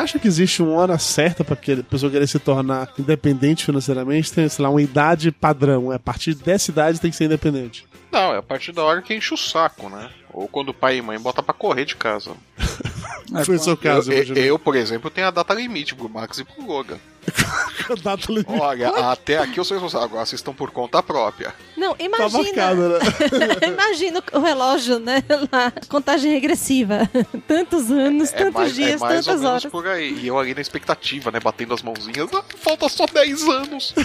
Acham que existe uma hora certa pra que a pessoa querer se tornar independente financeiramente? Tem, sei lá, uma idade padrão. É, a partir dessa idade tem que ser independente. Não, é a partir da hora que enche o saco, né? Ou quando o pai e mãe bota pra correr de casa. Foi o seu caso, eu, eu, eu, por exemplo, tenho a data limite pro Max e pro Logan. Olha, até aqui eu sou responsável. Agora vocês estão por conta própria. Não, Tá imagina. marcado, né? [LAUGHS] imagina o relógio, né? Lá, contagem regressiva. [LAUGHS] Tantos anos, É tantos mais, dias, é mais ou tantas horas. por aí. E eu ali na expectativa, né? Batendo as mãozinhas. Ah, falta só 10 anos. [LAUGHS]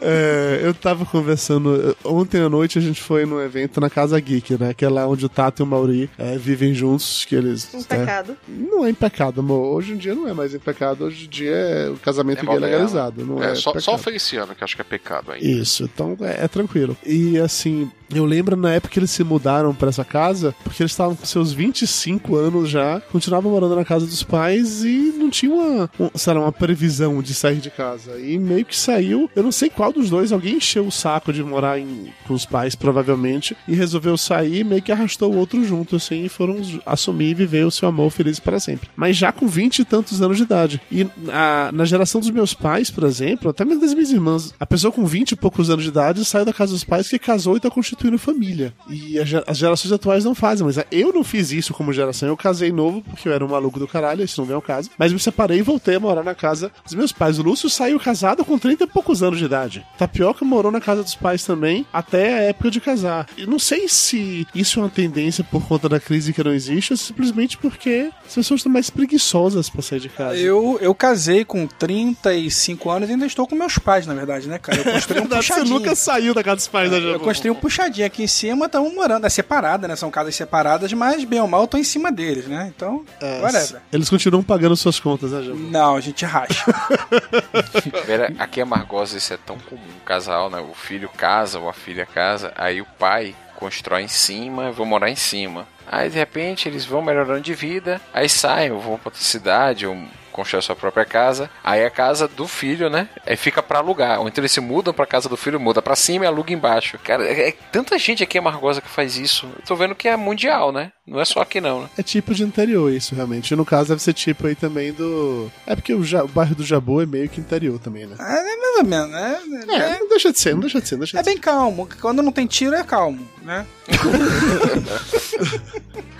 É, eu tava conversando. Ontem à noite a gente foi num evento na Casa Geek, né? Que é lá onde o Tato e o Mauri é, vivem juntos. Que eles. Um né, pecado. não é em pecado, amor. Hoje em dia não é mais em pecado. Hoje em dia é o casamento É gay legalizado. Não é, É, só, só o Feliciano que acho que é pecado ainda. Isso, então é, é tranquilo. E assim, eu lembro na época que eles se mudaram pra essa casa, porque eles estavam com seus 25 anos já, continuavam morando na casa dos pais e não tinha uma, um, lá, uma previsão de sair de casa. E meio que saiu, eu não sei qual dos dois, alguém encheu o saco de morar em, com os pais, provavelmente, e resolveu sair, meio que arrastou o outro junto, assim, e foram assumir e viver o seu amor feliz para sempre. Mas já com 20 e tantos anos de idade. E a- na geração dos meus pais, por exemplo, até mesmo das minhas irmãs, a pessoa com 20 e poucos anos de idade saiu da casa dos pais que casou e tá constituindo família. E as gerações atuais não fazem, mas eu não fiz isso como geração. Eu casei novo porque eu era um maluco do caralho, isso não vem ao caso. Mas me separei e voltei a morar na casa dos meus pais. O Lúcio saiu casado com 30 e poucos anos de idade. Tapioca morou na casa dos pais também até a época de casar. E não sei se isso é uma tendência por conta da crise que não existe ou simplesmente porque as pessoas estão mais preguiçosas pra sair de casa. Eu, eu casei com 35 anos e ainda estou com meus pais, na verdade, né, cara? Eu [LAUGHS] construí um Verdade, você puxadinho. nunca saiu da casa dos pais, né, Eu construí um puxadinho aqui em cima, estamos morando. É separada, né? São casas separadas, mas bem ou mal eu tô em cima deles, né? Então, É, whatever. Eles continuam pagando suas contas, né, Jabu? Não, a gente racha. [LAUGHS] Vera, aqui em Amargosa isso é tão comum. O casal, né? O filho casa ou a filha casa, aí o pai constrói em cima, vou morar em cima. Aí de repente eles vão melhorando de vida, aí saem, ou vão pra outra cidade, ou constrói sua própria casa. Aí a casa do filho, né? Aí fica pra alugar. Ou então eles se mudam pra casa do filho, muda pra cima e aluga embaixo. Cara, é, é tanta gente aqui em Amargosa que faz isso. Eu tô vendo que é mundial, né? Não é só aqui não, né? É tipo de interior isso, realmente. E no caso deve ser tipo aí também do... É porque o, Ja- o bairro do Jabu é meio que interior também, né? É, é mais ou menos, né? É, não deixa de ser, não deixa de ser, deixa É de ser. bem calmo. Quando não tem tiro, é calmo, né? [LAUGHS]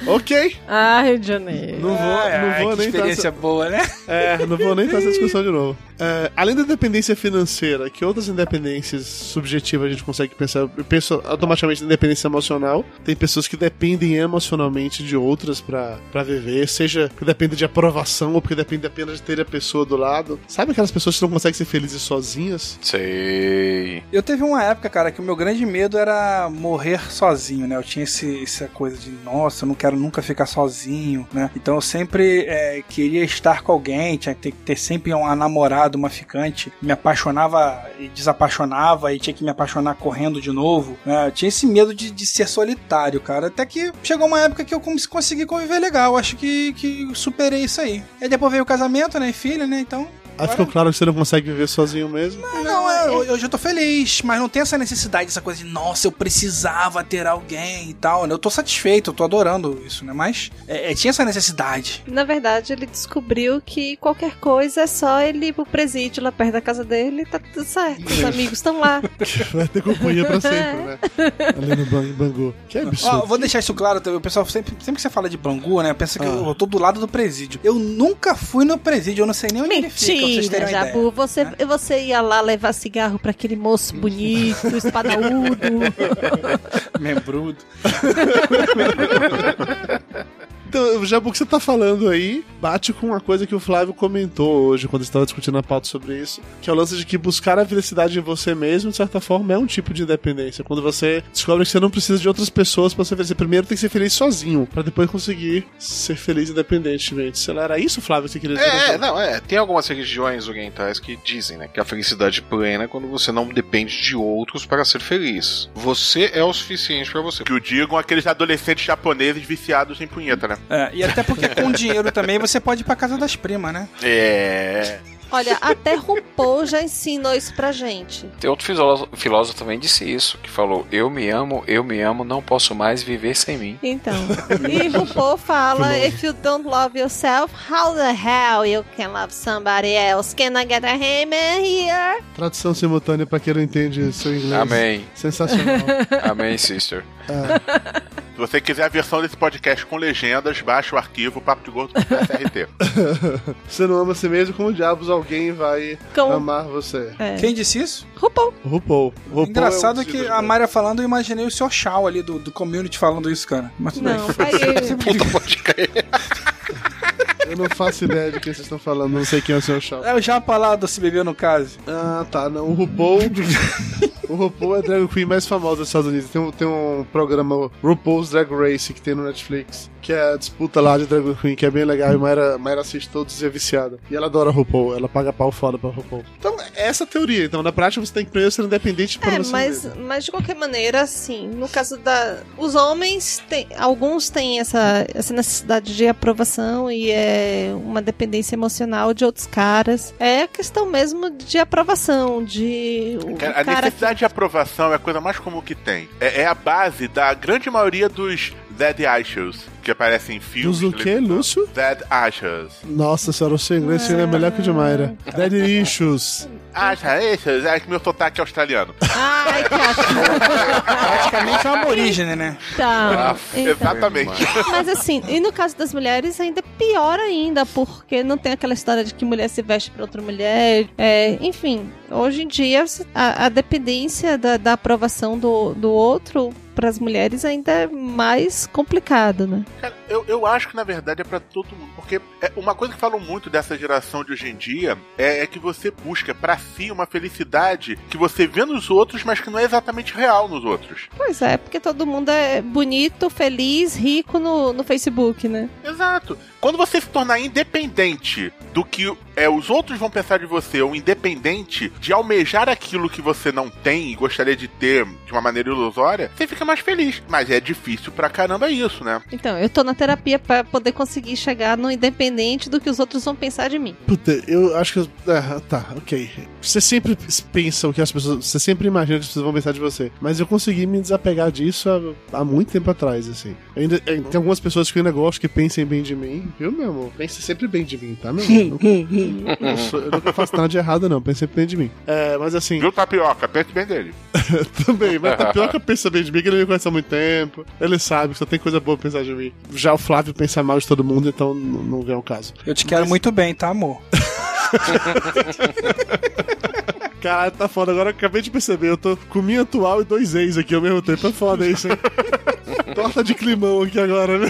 Ok. Ah, Rio de Janeiro. Não vou, Ai, não ai, vou que nem experiência tá- boa, né? É, não vou nem fazer essa discussão de novo. É, além da independência financeira, que outras independências subjetivas a gente consegue pensar? Eu penso automaticamente na independência emocional. Tem pessoas que dependem emocionalmente de outras pra, pra viver, seja que depende de aprovação ou porque depende apenas de ter a pessoa do lado. Sabe aquelas pessoas que não conseguem ser felizes sozinhas? Sei. Eu teve uma época, cara, que o meu grande medo era morrer sozinho, né? Eu tinha esse, essa coisa de, nossa, eu não quero nunca ficar sozinho, né? Então eu sempre é, queria estar com alguém, tinha que ter, ter sempre uma namorada, uma ficante. Me apaixonava e desapaixonava e tinha que me apaixonar correndo de novo, né? Eu tinha esse medo de, de ser solitário, cara. Até que chegou uma época que eu cons- consegui conviver legal. Acho que, que superei isso aí. E depois veio o casamento, né? E filha, né? Então. Aí ficou claro que você não consegue viver sozinho mesmo. Não, não, é, eu, eu já tô feliz, mas não tem essa necessidade, essa coisa de, nossa, eu precisava ter alguém e tal. né? Eu tô satisfeito, eu tô adorando isso, né? Mas é, é, tinha essa necessidade. Na verdade, ele descobriu que qualquer coisa é só ele ir pro presídio lá perto da casa dele e tá tudo certo. Os amigos estão lá. [LAUGHS] Vai ter companhia pra sempre, [LAUGHS] né? Ali no Ban- Bangu. Que Ó, absurdo. vou deixar isso claro, também, o pessoal sempre, sempre que você fala de Bangu, né? Pensa que eu, eu tô do lado do presídio. Eu nunca fui no presídio, eu não sei nem onde ele fica, Jabu. Você, você ia lá levar cigarro pra aquele moço bonito, espadaúdo. [LAUGHS] Membrudo. [LAUGHS] Então, já o que você tá falando aí bate com uma coisa que o Flávio comentou hoje, quando estava discutindo a pauta sobre isso, que é o lance de que buscar a felicidade em você mesmo, de certa forma, é um tipo de independência. Quando você descobre que você não precisa de outras pessoas pra ser feliz. Você primeiro tem que ser feliz sozinho, pra depois conseguir ser feliz independentemente. Sei lá, era isso, Flávio, que você queria dizer? É, é, não, é. Tem algumas religiões orientais que dizem, né, que a felicidade plena é quando você não depende de outros para ser feliz. Você é o suficiente pra você. Que o digam aqueles adolescentes japoneses viciados em punheta, né? [LAUGHS] É, e até porque com dinheiro também você pode ir pra casa das primas, né? É. Olha, até RuPaul já ensinou isso pra gente. Tem outro filósofo, filósofo também disse isso, que falou: Eu me amo, eu me amo, não posso mais viver sem mim. Então. E RuPaul fala: If you don't love yourself, how the hell you can love somebody else? Can I get a hammer here? Tradução simultânea pra quem não entende seu inglês. Amém. Sensacional. Amém, sister. [LAUGHS] Se você quiser a versão desse podcast com legendas, baixa o arquivo papo de gordo SRT. [LAUGHS] você não ama a si mesmo, como diabos alguém vai Como- amar você? É. Quem disse isso? RuPaul. RuPaul. RuPaul Engraçado é um que a Mayra falando, eu imaginei o Sr. Shaw ali do, do community falando isso, cara. Mas tudo Não, bem. aí. [LAUGHS] Eu não faço ideia de quem vocês estão falando, não sei quem é o seu Shaw. É o Japa lá do Se Beber no Caso. Ah, tá. Não, o RuPaul. O RuPaul é a drag queen mais famosa dos Estados Unidos. Tem um, tem um programa RuPaul's Drag Race que tem no Netflix. Que é a disputa lá de drag queen, que é bem legal. E Mayra, Mayra assiste todos e é viciada. E ela adora RuPaul. Ela paga pau foda pra RuPaul. Então, é essa a teoria. Então, na prática, você tem que primeiro ser independente pra É, você mas, mesmo. mas de qualquer maneira, assim, no caso da. Os homens, têm, alguns têm essa, essa necessidade de aprovação e é uma dependência emocional de outros caras. É a questão mesmo de aprovação, de. O Cara, a cara necessidade de aprovação é a coisa mais comum que tem. É, é a base da grande maioria dos Dead Issues que aparecem em filmes. Dos o quê, Lúcio? Dead Issues. Nossa senhora, o seu inglês é melhor que o de Mayra. Dead Issues. Asha, Issues, é que meu sotaque é australiano. Ai, que Praticamente é uma aborígene, né? Tá. Ah, Então. Exatamente. Mas assim, e no caso das mulheres, ainda é pior ainda, porque não tem aquela história de que mulher se veste pra outra mulher. É, enfim, hoje em dia a, a dependência da, da aprovação do, do outro para as mulheres ainda é mais complicado, né? Cara, eu, eu acho que na verdade é pra todo mundo. Porque é, uma coisa que falam muito dessa geração de hoje em dia é, é que você busca pra si uma felicidade que você vê nos outros, mas que não é exatamente real nos outros. Pois é, porque todo mundo é bonito, feliz, rico no, no Facebook, né? Exato. Quando você se tornar independente do que é, os outros vão pensar de você, ou independente de almejar aquilo que você não tem e gostaria de ter de uma maneira ilusória, você fica mais feliz. Mas é difícil pra caramba isso, né? Então, eu tô na terapia pra poder conseguir chegar no independente do que os outros vão pensar de mim. Puta, eu acho que. eu- é, tá, ok. Você sempre pensa o que as pessoas. Você sempre imagina que as pessoas vão pensar de você. Mas eu consegui me desapegar disso há, há muito tempo atrás, assim. Ainda, é, tem algumas pessoas que eu ainda gosto que pensem bem de mim. Viu, meu amor? Pense sempre bem de mim, tá, meu amor? Eu, [LAUGHS] sou- eu nunca faço nada de errado, não. Pense sempre bem de mim. É, mas assim. Viu, Tapioca? Pense bem dele. [LAUGHS] Também, mas [LAUGHS] Tapioca pensa bem de mim, que ele me conhece há muito tempo. Ele sabe que só tem coisa boa pra pensar de mim. Já o Flávio pensa mal de todo mundo, então não vem ao caso. Eu te quero muito bem, tá, amor? Caralho, tá foda. Agora eu acabei de perceber. Eu tô com minha atual e dois ex aqui ao mesmo tempo. É foda isso, hein? [LAUGHS] Torta de climão aqui agora, né?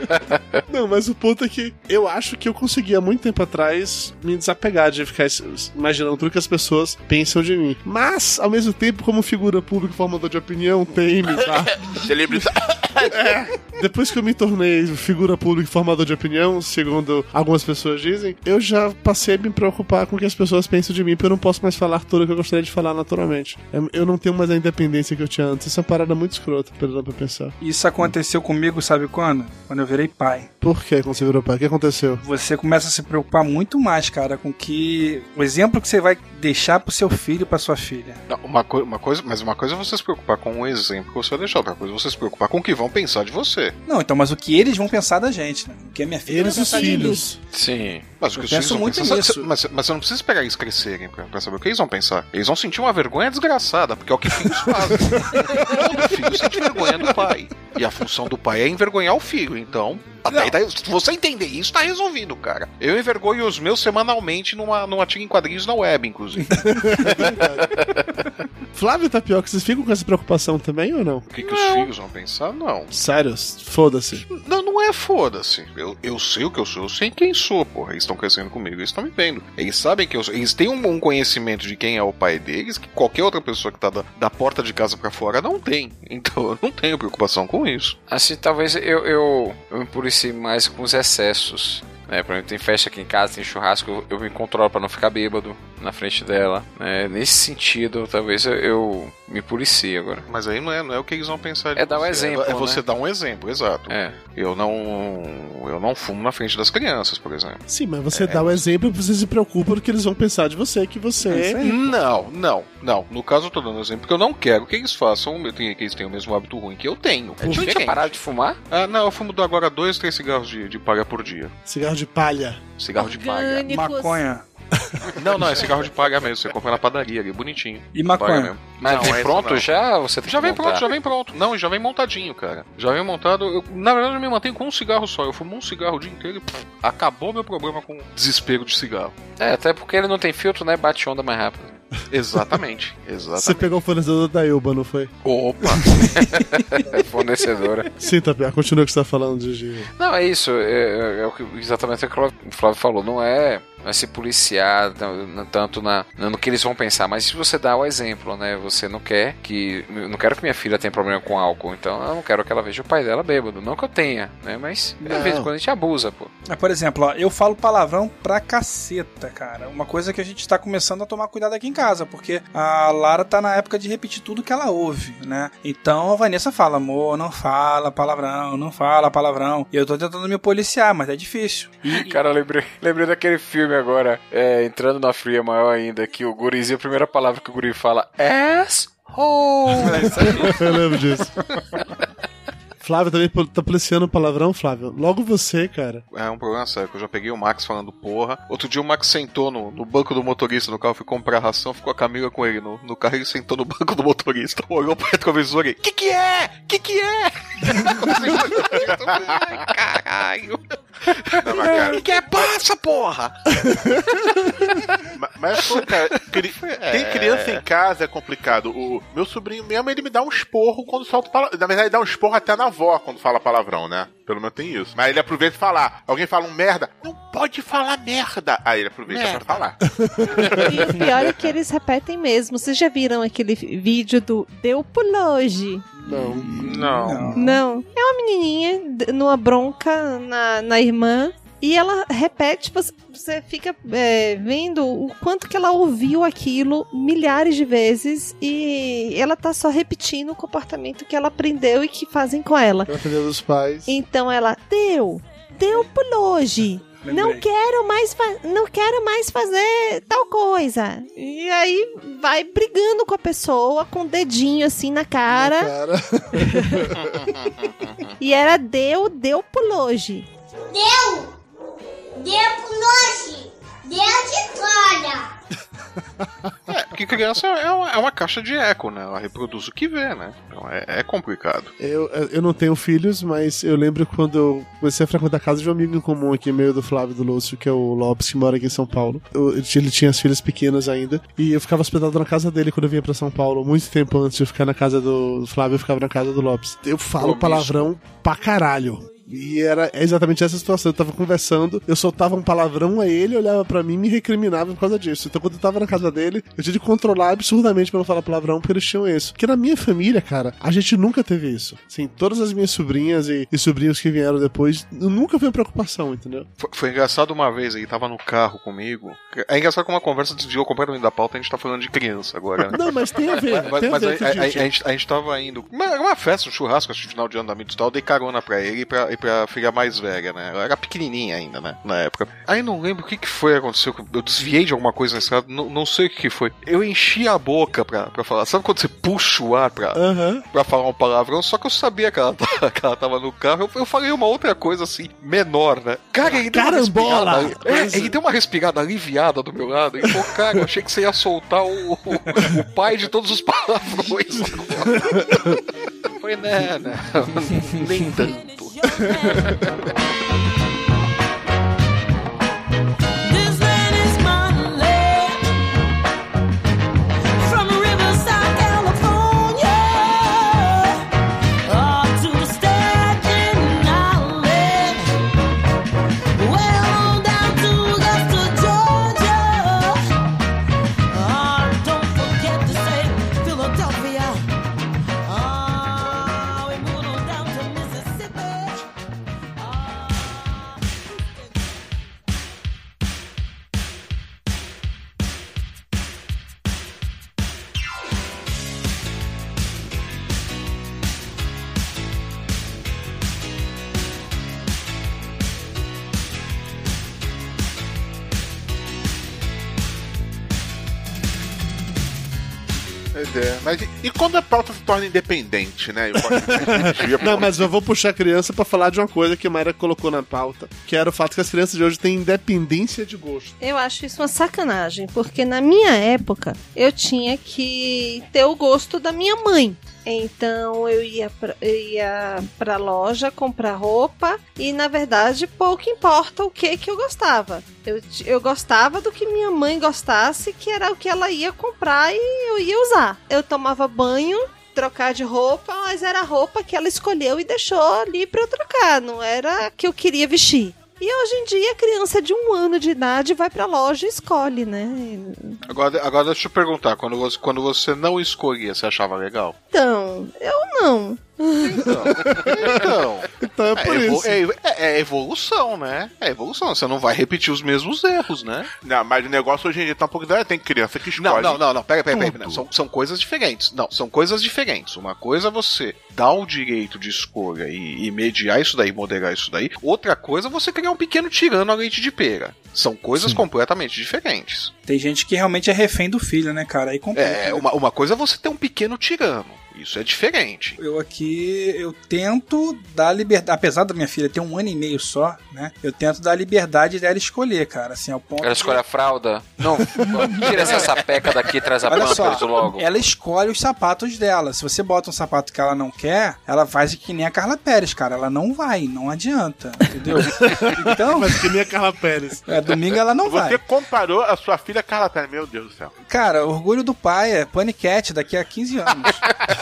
[LAUGHS] Não, mas o ponto é que eu acho que eu consegui há muito tempo atrás me desapegar de ficar imaginando tudo que as pessoas pensam de mim. Mas, ao mesmo tempo, como figura pública, formador de opinião, TM, tá? [LAUGHS] Celebridade. Depois que eu me tornei figura pública e formador de opinião, segundo algumas pessoas dizem, eu já passei a me preocupar com o que as pessoas pensam de mim, porque eu não posso mais falar tudo o que eu gostaria de falar naturalmente. Eu- Eu não tenho mais a independência que eu tinha antes. Isso é uma parada muito escrota, pelo pra pensar. Isso aconteceu comigo, sabe quando? Quando eu virei pai. Por que quando você virou pai? O que aconteceu? Você começa a se preocupar muito mais, cara, com que o exemplo que você vai deixar pro seu filho, pra sua filha. Não, uma, coi- uma coisa, mas uma coisa é você se preocupar com o exemplo que você deixou, outra coisa é você se preocupar com o que vão pensar de você. Não, então, mas o que eles vão pensar da gente, né? O que a minha filha Eles vai os pensar de mim. filhos. Sim. Mas o Eu que os filhos vão pensar. nisso. Mas, mas você não precisa esperar eles crescerem pra, pra saber o que eles vão pensar. Eles vão sentir uma vergonha desgraçada, porque é o que filhos [LAUGHS] fazem. Todo filho sente vergonha do pai. E a função do pai é envergonhar o filho. Então, até daí, se você entender isso, tá resolvido, cara. Eu envergonho os meus semanalmente numa, numa tira em quadrinhos na web, inclusive. [LAUGHS] Flávio Tapioca, vocês ficam com essa preocupação também ou não? O que, que os filhos vão pensar? Não. Sério? Foda-se. Não, não é foda-se. Eu, eu sei o que eu sou, eu sei quem sou, porra. Eles estão crescendo comigo, eles estão me vendo. Eles sabem que eu sou. Eles têm um, conhecimento de quem é o pai deles que qualquer outra pessoa que tá da, da porta de casa pra fora não tem. [LAUGHS] Então eu não tenho preocupação com isso. Assim, talvez eu, eu, eu me policiei mais com os excessos. Né? Por exemplo, tem festa aqui em casa, tem churrasco, eu, eu me controlo pra não ficar bêbado. na frente dela. né? Nesse sentido, talvez eu, eu me policie agora. Mas aí não é, não é o que eles vão pensar. de É dar um você, exemplo, É você né? dar um exemplo, exato. É. Eu não. Eu não fumo na frente das crianças, por exemplo. Sim, mas você dá o exemplo e você se preocupa do que eles vão pensar de você, que É você. Não, não, não. No caso eu tô dando exemplo porque eu não quero que eles façam, eu tenho- que eles tenham o mesmo hábito ruim que eu tenho. É tinha diferente. parado de fumar? Ah, não, eu fumo agora dois, três cigarros de, de palha por dia. Cigarro de palha. Cigarro de palha. Maconha. [LAUGHS] Não, não, é cigarro de palha mesmo. Você compra na padaria ali, bonitinho. E maconha? Mas Não, vem pronto não. já? Você tem Já vem montar? pronto, já vem pronto. Não, já vem montadinho, cara. Já vem montado. Eu, na verdade, eu me mantenho com um cigarro só. Eu fumo um cigarro o dia inteiro e pff, acabou meu problema com desespero de cigarro. É, até porque ele não tem filtro, né? Bate onda mais rápido. Exatamente, exatamente. Você pegou o fornecedor da Ilba, não foi? Opa! [LAUGHS] Fornecedora. [LAUGHS] Sim, Tapia, continua o que você tá falando de. de- Não, é isso. É, é- é exatamente o que o Flávio falou. Não é, não é se policiar tanto na, no que eles vão pensar, mas se você dá o exemplo, né? Você não quer que. Não quero que minha filha tenha problema com álcool, então eu não quero que ela veja o pai dela bêbado. Não que eu tenha, né? Mas Não. às vezes quando a gente abusa, pô. É, por exemplo, ó, eu falo palavrão pra caceta, cara. Uma coisa que a gente tá começando a tomar cuidado aqui em casa, porque a Lara tá na época de repetir tudo que ela ouve, né? Então a Vanessa fala, amor, não fala palavrão, não fala palavrão. E eu tô tentando me policiar, mas é difícil. Cara, eu lembrei, [LAUGHS] lembrei daquele filme agora, é, entrando na fria maior ainda, que o gurizinho, a primeira palavra que o guri fala, ass [LAUGHS] Eu lembro disso. [LAUGHS] Flávio também tá policiando o palavrão, Flávio. Logo você, cara. É um problema sério, que eu já peguei o Max falando porra. Outro dia o Max sentou no, no banco do motorista no carro, fui comprar ração, ficou a Camila com ele no, no carro, ele sentou no [LAUGHS] banco do motorista, olhou pro retrovisor e... Que que é? Que que é? Ai, [LAUGHS] caralho. Não, mas, cara, Que que é? Passa, porra! Ma- Mas, pô, cara, cri- tem criança em casa, é complicado. O meu sobrinho mesmo, ele me dá um esporro quando solta palavrão. Na verdade, ele dá um esporro até na avó quando fala palavrão, né? Pelo menos tem isso. Mas ele aproveita e falar. Alguém fala um merda, não pode falar merda. Aí ele aproveita Merda. pra falar. E o pior é que eles repetem mesmo. Vocês já viram aquele vídeo do Deu Puloge? Não. Não. Não. É uma menininha numa bronca na, na irmã. E ela repete, você, você fica é, vendo o quanto que ela ouviu aquilo milhares de vezes e ela tá só repetindo o comportamento que ela aprendeu e que fazem com ela. Ela aprendeu dos pais. Então ela deu, deu puloge. Não Lembrei. quero mais não quero mais fazer tal coisa. E aí vai brigando com a pessoa com o dedinho assim na cara. Cara. [LAUGHS] E era deu, deu puloge. Deu! Deu pro longe! Deu de fora! É, porque criança é uma, é uma caixa de eco, né? Ela reproduz o que vê, né? Então é, é complicado. Eu, eu não tenho filhos, mas eu lembro quando eu comecei a frequentar a casa de um amigo em comum aqui, meio do Flávio do Lúcio, que é o Lopes, que mora aqui em São Paulo. Eu- ele tinha as filhas pequenas ainda, e eu ficava hospedado na casa dele quando eu vinha pra São Paulo. Muito tempo antes de eu ficar na casa do Flávio, eu ficava na casa do Lopes. Eu falo Promíscuo. palavrão pra caralho. E era exatamente essa situação. Eu tava conversando, eu soltava um palavrão a ele, olhava pra mim e me recriminava por causa disso. Então, quando eu tava na casa dele, eu tinha de controlar absurdamente pra não falar palavrão, porque eles tinham isso. Porque na minha família, cara, a gente nunca teve isso. Assim, todas as minhas sobrinhas e, e sobrinhos que vieram depois, nunca foi preocupação, entendeu? Foi, foi engraçado uma vez, ele tava no carro comigo. É engraçado como a conversa desviou completamente da pauta, a gente tá falando de criança agora, né? Não, mas tem a ver. Mas, tem a mas ver a, com a- a- gente. a gente, a gente tava indo. Uma, uma festa, um churrasco, acho que final de ano da amigos e tal. Eu dei carona pra ele e pra, e pra filha mais velha, né? Ela era pequenininha ainda, né? Na época. Aí não lembro o que que foi que aconteceu. Eu desviei de alguma coisa nesse caso, não, não sei o que que foi. Eu enchi a boca pra, pra falar. Sabe quando você puxa o ar pra, Aham. pra falar um palavrão? Só que eu sabia que ela, [LAUGHS] tava- que ela tava no carro. Eu, eu falei uma outra coisa assim, menor, né? Cara, ele deu uma Carambola! respirada. É, ele deu uma respirada aliviada do meu lado. Ele falou, cara, eu achei que você ia soltar o, o, o pai de todos os palavrões. Foi, né, né? [LAUGHS] Nem tanto. Né? Torna independente, né? Discutir, [LAUGHS] Não, mas eu vou puxar a criança pra falar de uma coisa que a Mayra colocou na pauta, que era o fato que as crianças de hoje têm independência de gosto. Eu acho isso uma sacanagem, porque na minha época eu tinha que ter o gosto da minha mãe. Então eu ia pra, eu ia pra loja comprar roupa e na verdade pouco importa o que que eu gostava. Eu, eu gostava do que minha mãe gostasse, que era o que ela ia comprar e eu ia usar. Eu tomava banho, trocar de roupa, mas era a roupa que ela escolheu e deixou ali pra eu trocar, não era a que eu queria vestir. E hoje em dia a criança de um ano de idade vai pra loja e escolhe, né? Agora, agora deixa eu perguntar, quando você, quando você não escolhia, você achava legal? Então, eu não. Então, Então é por evo- isso. é, é- é evolução, né? É evolução. Você não vai repetir os mesmos erros, né? Não, mas o negócio hoje em dia tá um pouco. Tem criança que Não, escolhe. não, não, não, pega, pega, pega. tudo. não, São, são coisas diferentes. Não, são coisas diferentes. Uma coisa é você dar o direito de escolha e, e mediar isso daí, moderar isso daí. Outra coisa é você criar um pequeno tirano a leite de pera. São coisas completamente diferentes. Tem gente que realmente é refém do filho, né, cara? Aí complica. É, né? uma, uma coisa é você ter um pequeno tirano. Isso é diferente. Eu aqui, eu tento dar liberdade, apesar da minha filha ter um ano e meio só, né? Eu tento dar liberdade dela escolher, cara, assim, ao ponto Ela escolhe a fralda. Não, [LAUGHS] tira essa sapeca daqui e traz a Olha só, Pampers logo. ela escolhe os sapatos dela. Se você bota um sapato que ela não quer, ela faz que nem a Carla Pérez, cara. Ela não vai, não adianta, entendeu? [LAUGHS] então, Mas que nem a Carla Pérez. é, domingo ela não Você vai. comparou a sua filha Carla Pérez. Meu Deus do céu. Cara, orgulho do pai é paniquete daqui a 15 anos. [LAUGHS]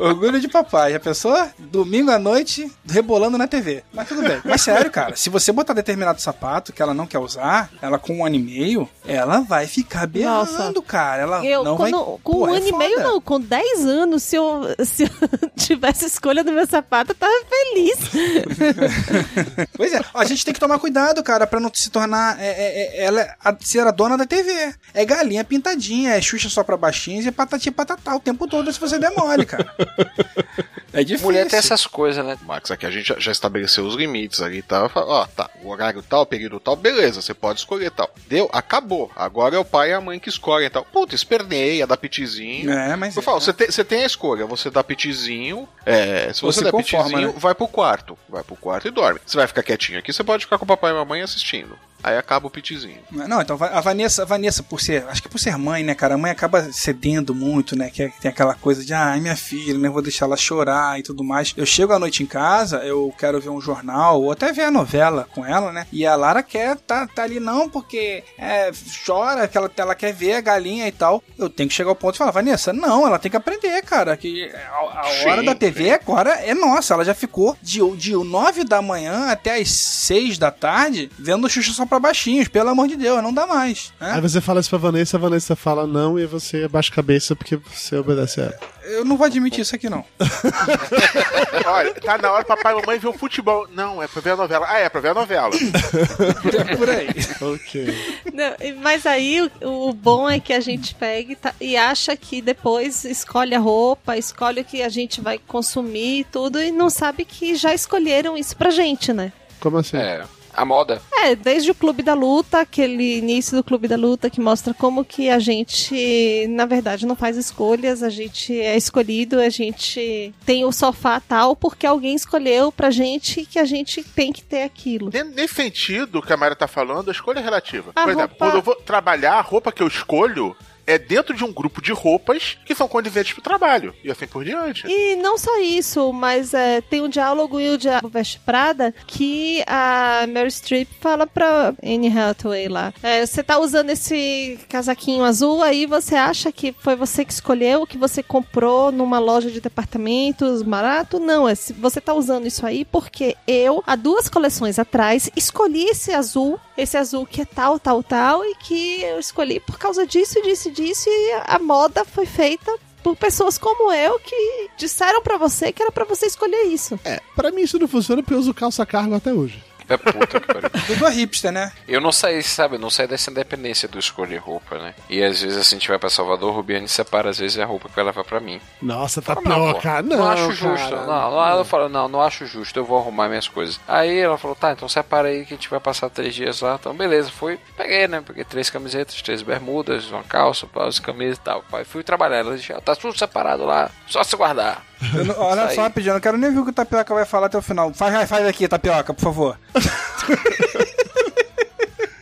Orgulho de papai. Já pensou? Domingo à noite, rebolando na TV. Mas tudo bem. Mas sério, cara, se você botar determinado sapato que ela não quer usar, ela com um ano e meio, ela vai ficar berrando, cara. Ela Eu, não quando- vai... com Pô, um é ano e meio, não, com 10 anos, se eu, [LAUGHS] se eu tivesse escolha do meu sapato, eu tava feliz. [LAUGHS] Pois é, a gente tem que tomar cuidado, cara, pra não se tornar é, é, é, ela a, ser a dona da TV. É galinha pintadinha, é Xuxa só pra baixinhos e patati patatá o tempo todo se você der mole, cara. [LAUGHS] É difícil. Mulher tem essas coisas, né? Max, aqui a gente já, já estabeleceu os limites ali, tá? Ó, tá, o horário tal, período tal, beleza, você pode escolher tal. Deu? Acabou. Agora é o pai e a mãe que escolhem tal. Puta, esperneia, dá pitizinho. É, mas Eu falo, você tem, você tem a escolha, você dá pitizinho, é, se você se der conforma, pitizinho, né? vai pro quarto. Vai pro quarto e dorme. Você vai ficar quietinho aqui, você pode ficar com o papai e a mamãe assistindo. Aí acaba o pitizinho. Não, então a Vanessa, a Vanessa, por ser, acho que por ser mãe, né, cara, a mãe acaba cedendo muito, né, que é- tem aquela coisa de, ai, minha filha, né, vou deixar ela chorar e tudo mais. Eu chego à noite em casa, eu quero ver um jornal, ou até ver a novela com ela, né, e a Lara quer tá, tá ali, não, porque é, chora, que ela, ela quer ver a galinha e tal. Eu tenho que chegar ao ponto e falar, Vanessa, não, ela tem que aprender, cara, que a, a hora Sim, da TV agora é nossa, ela já ficou de, de 9 da manhã até as 6 da tarde vendo Xuxa só pra baixinhos, pelo amor de Deus, não dá mais. né? Aí você fala isso pra Vanessa, a Vanessa fala não e você abaixa a cabeça porque você obedece a ela. Eu não vou admitir isso aqui, não. [LAUGHS] Olha, tá na hora papai e mamãe ver o futebol. Não, é pra ver a novela. Ah, é pra ver a novela. É [LAUGHS] por aí. ok. Não, mas aí o, o bom é que a gente pega e, tá- e acha que depois escolhe a roupa, escolhe o que a gente vai consumir e tudo, e não sabe que já escolheram isso pra gente, né? Como assim? É. A moda. É, desde o Clube da Luta, aquele início do Clube da Luta que mostra como que a gente, na verdade, não faz escolhas, a gente é escolhido, a gente tem o sofá tal porque alguém escolheu pra gente que a gente tem que ter aquilo. Nesse sentido que a Mayra tá falando, a escolha é relativa. A Por exemplo, roupa- quando eu vou trabalhar, a roupa que eu escolho é dentro de um grupo de roupas que são condizentes pro trabalho. E assim por diante. E não só isso, mas é, tem um diálogo em O Diabo Veste Prada que a Mary Streep fala pra Anne Hathaway lá. é, você tá usando esse casaquinho azul, aí você acha que foi você que escolheu, que você comprou numa loja de departamentos barato? Não, é você tá usando isso aí porque eu, há duas coleções atrás, escolhi esse azul, esse azul que é tal, tal, tal, e que eu escolhi por causa disso, disso, disso, e a moda foi feita por pessoas como eu que disseram pra você que era pra você escolher isso. É, pra mim isso não funciona porque eu uso calça cargo até hoje. É puta que pariu. [LAUGHS] Dudu é hipster, né? Eu não saí, sabe? Eu não saí dessa independência do escolher roupa, né? E às vezes assim, a gente vai pra Salvador, o Rubiane separa às vezes a roupa que vai levar pra mim. Nossa, Não, pô, tapioca. Não, não acho justo. cara. Não, não, ela falou, não, não acho justo, eu vou arrumar minhas coisas. Aí ela falou, tá, então separa aí que a gente vai passar três dias lá. Então, beleza, fui, peguei, né? Peguei três camisetas, três bermudas, uma calça, pausa, camisa e tal. Aí fui trabalhar. Ela disse, "Ah, tá tudo separado lá, só se guardar. Não- olha só, rapidinho, eu não quero nem ver o que o Tapioca vai falar até o final. Faz, faz aqui, Tapioca, por favor. [LAUGHS]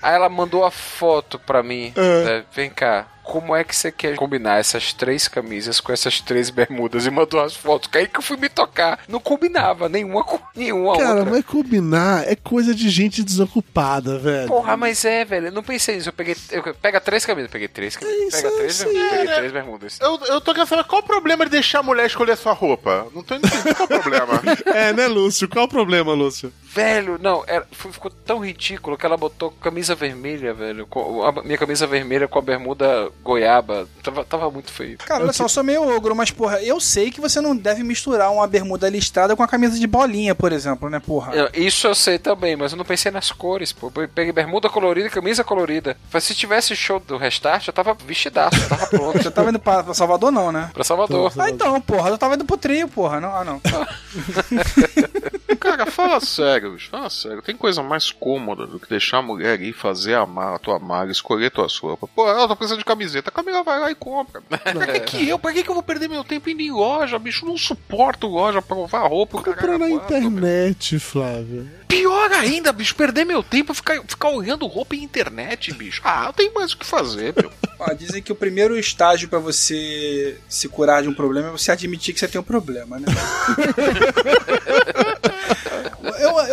Aí ela mandou a foto pra mim. né, Vem cá. Como é que você quer combinar essas três camisas com essas três bermudas? E mandou as fotos. Que aí que eu fui me tocar. Não combinava nenhuma com nenhuma Cara, outra. mas combinar é coisa de gente desocupada, velho. Porra, mas é, velho. Eu não pensei nisso. Eu peguei. Eu, pega três camisas. Peguei três camisas. Pega três bermudas. Peguei três bermudas. Eu, eu tô querendo saber qual o problema de deixar a mulher escolher a sua roupa. Não tô entendendo qual o problema. [LAUGHS] É, né, Lúcio? Qual o problema, Lúcio? Velho, não, era, ficou tão ridículo que ela botou camisa vermelha, velho. com- a minha camisa vermelha com a bermuda goiaba. Tava, tava muito feio. Cara, olha só, eu sou meio ogro, mas, porra, eu sei que você não deve misturar uma bermuda listrada com a camisa de bolinha, por exemplo, né, porra? Eu- Isso eu sei também, mas eu não pensei nas cores, pô. Eu peguei bermuda colorida e camisa colorida. Mas se tivesse show do restart, eu tava vestidaço, tava [LAUGHS] pronto. Você tava indo pra, pra Salvador, não, né? Pra Salvador. Ah, então, porra, eu tava indo pro trio, porra. Não, ah, não. [LAUGHS] Cara, fala [LAUGHS] sério, bicho, fala sério. Tem coisa mais cômoda do que deixar a mulher ir fazer a mala, a tua mala, escolher tuas roupas. Pô, ela tá precisando de camiseta. A Camila vai lá e compra. [LAUGHS] Pra que, que eu? Pra que, que eu vou perder meu tempo indo em loja, bicho? Não suporto loja pra provar roupa. Comprar na internet, Flávio. Pior ainda, bicho, perder meu tempo ficar, ficar olhando roupa em internet, bicho. Ah, eu tenho mais o que fazer, meu. [LAUGHS] Ó, dizem que o primeiro estágio pra você se curar de um problema é você admitir que você tem um problema, né?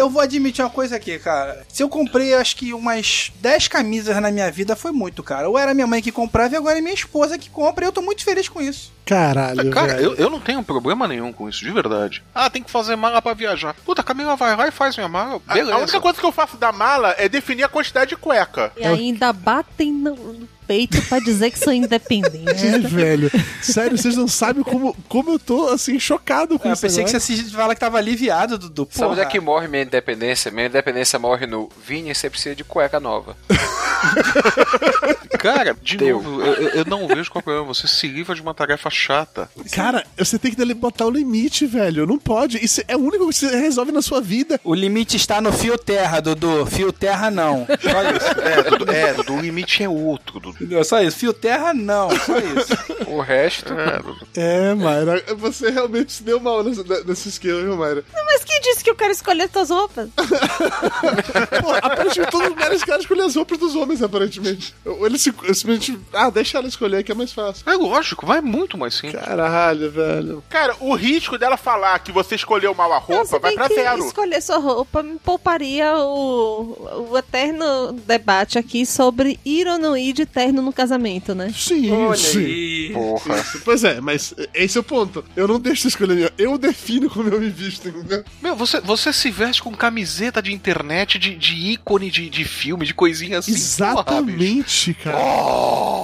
Eu, vou admitir uma coisa aqui, cara. Se eu comprei, acho que umas 10 camisas na minha vida, foi muito, cara. Ou era minha mãe que comprava e agora é minha esposa que compra e eu tô muito feliz com isso. Caralho, Cara, velho. eu, eu não tenho problema nenhum com isso, de verdade. Ah, tem que fazer mala pra viajar. Puta, a Camila vai lá e faz minha mala. A- Beleza. A única coisa que eu faço da mala é definir a quantidade de cueca. E ainda batem no, no peito pra dizer que são independentes. [LAUGHS] É, velho. Sério, vocês não sabem como, como eu tô, assim, chocado com Eu isso. pensei que agora. você se fala que tava aliviado, Dudu. Sabe onde é que morre minha independência? Minha independência morre no Vini, você precisa de cueca nova. [LAUGHS] Cara, de Deu. novo, eu, eu- não vejo qual é o problema. Você se livra de uma tarefa chata. Cara, você tem que botar o limite, velho. Não pode. Isso é o único que você resolve na sua vida. O limite está no fio terra, Dudu. Fio terra não. Só isso. É, Dudu, é, Dudu, o limite é outro, Dudu. Só isso. Fio terra não. Só isso. O resto. É, Dudu. É, Mayra, você realmente se deu mal nesse, nesse esquema, viu, Mayra? Mas quem disse que eu quero escolher tuas roupas? [LAUGHS] Pô, aparentemente todas as mulheres querem escolher as roupas dos homens, aparentemente. Ou Eles se- simplesmente. Ah, deixa ela escolher que é mais fácil. É lógico, vai muito mais simples. Caralho, velho. Cara, o risco dela falar que você escolheu mal a roupa Você vai pra que zero. escolher sua roupa me pouparia o, o eterno debate aqui sobre ir ou não ir de terno no casamento, né? Sim, Olha sim. aí. Porra. Isso. Pois é, mas esse é o ponto. Eu não deixo você escolher, eu defino como eu me visto, entendeu? Meu, você, você se veste com camiseta de internet, de, de ícone de, de filme, de coisinha assim. porra. Exatamente, cara.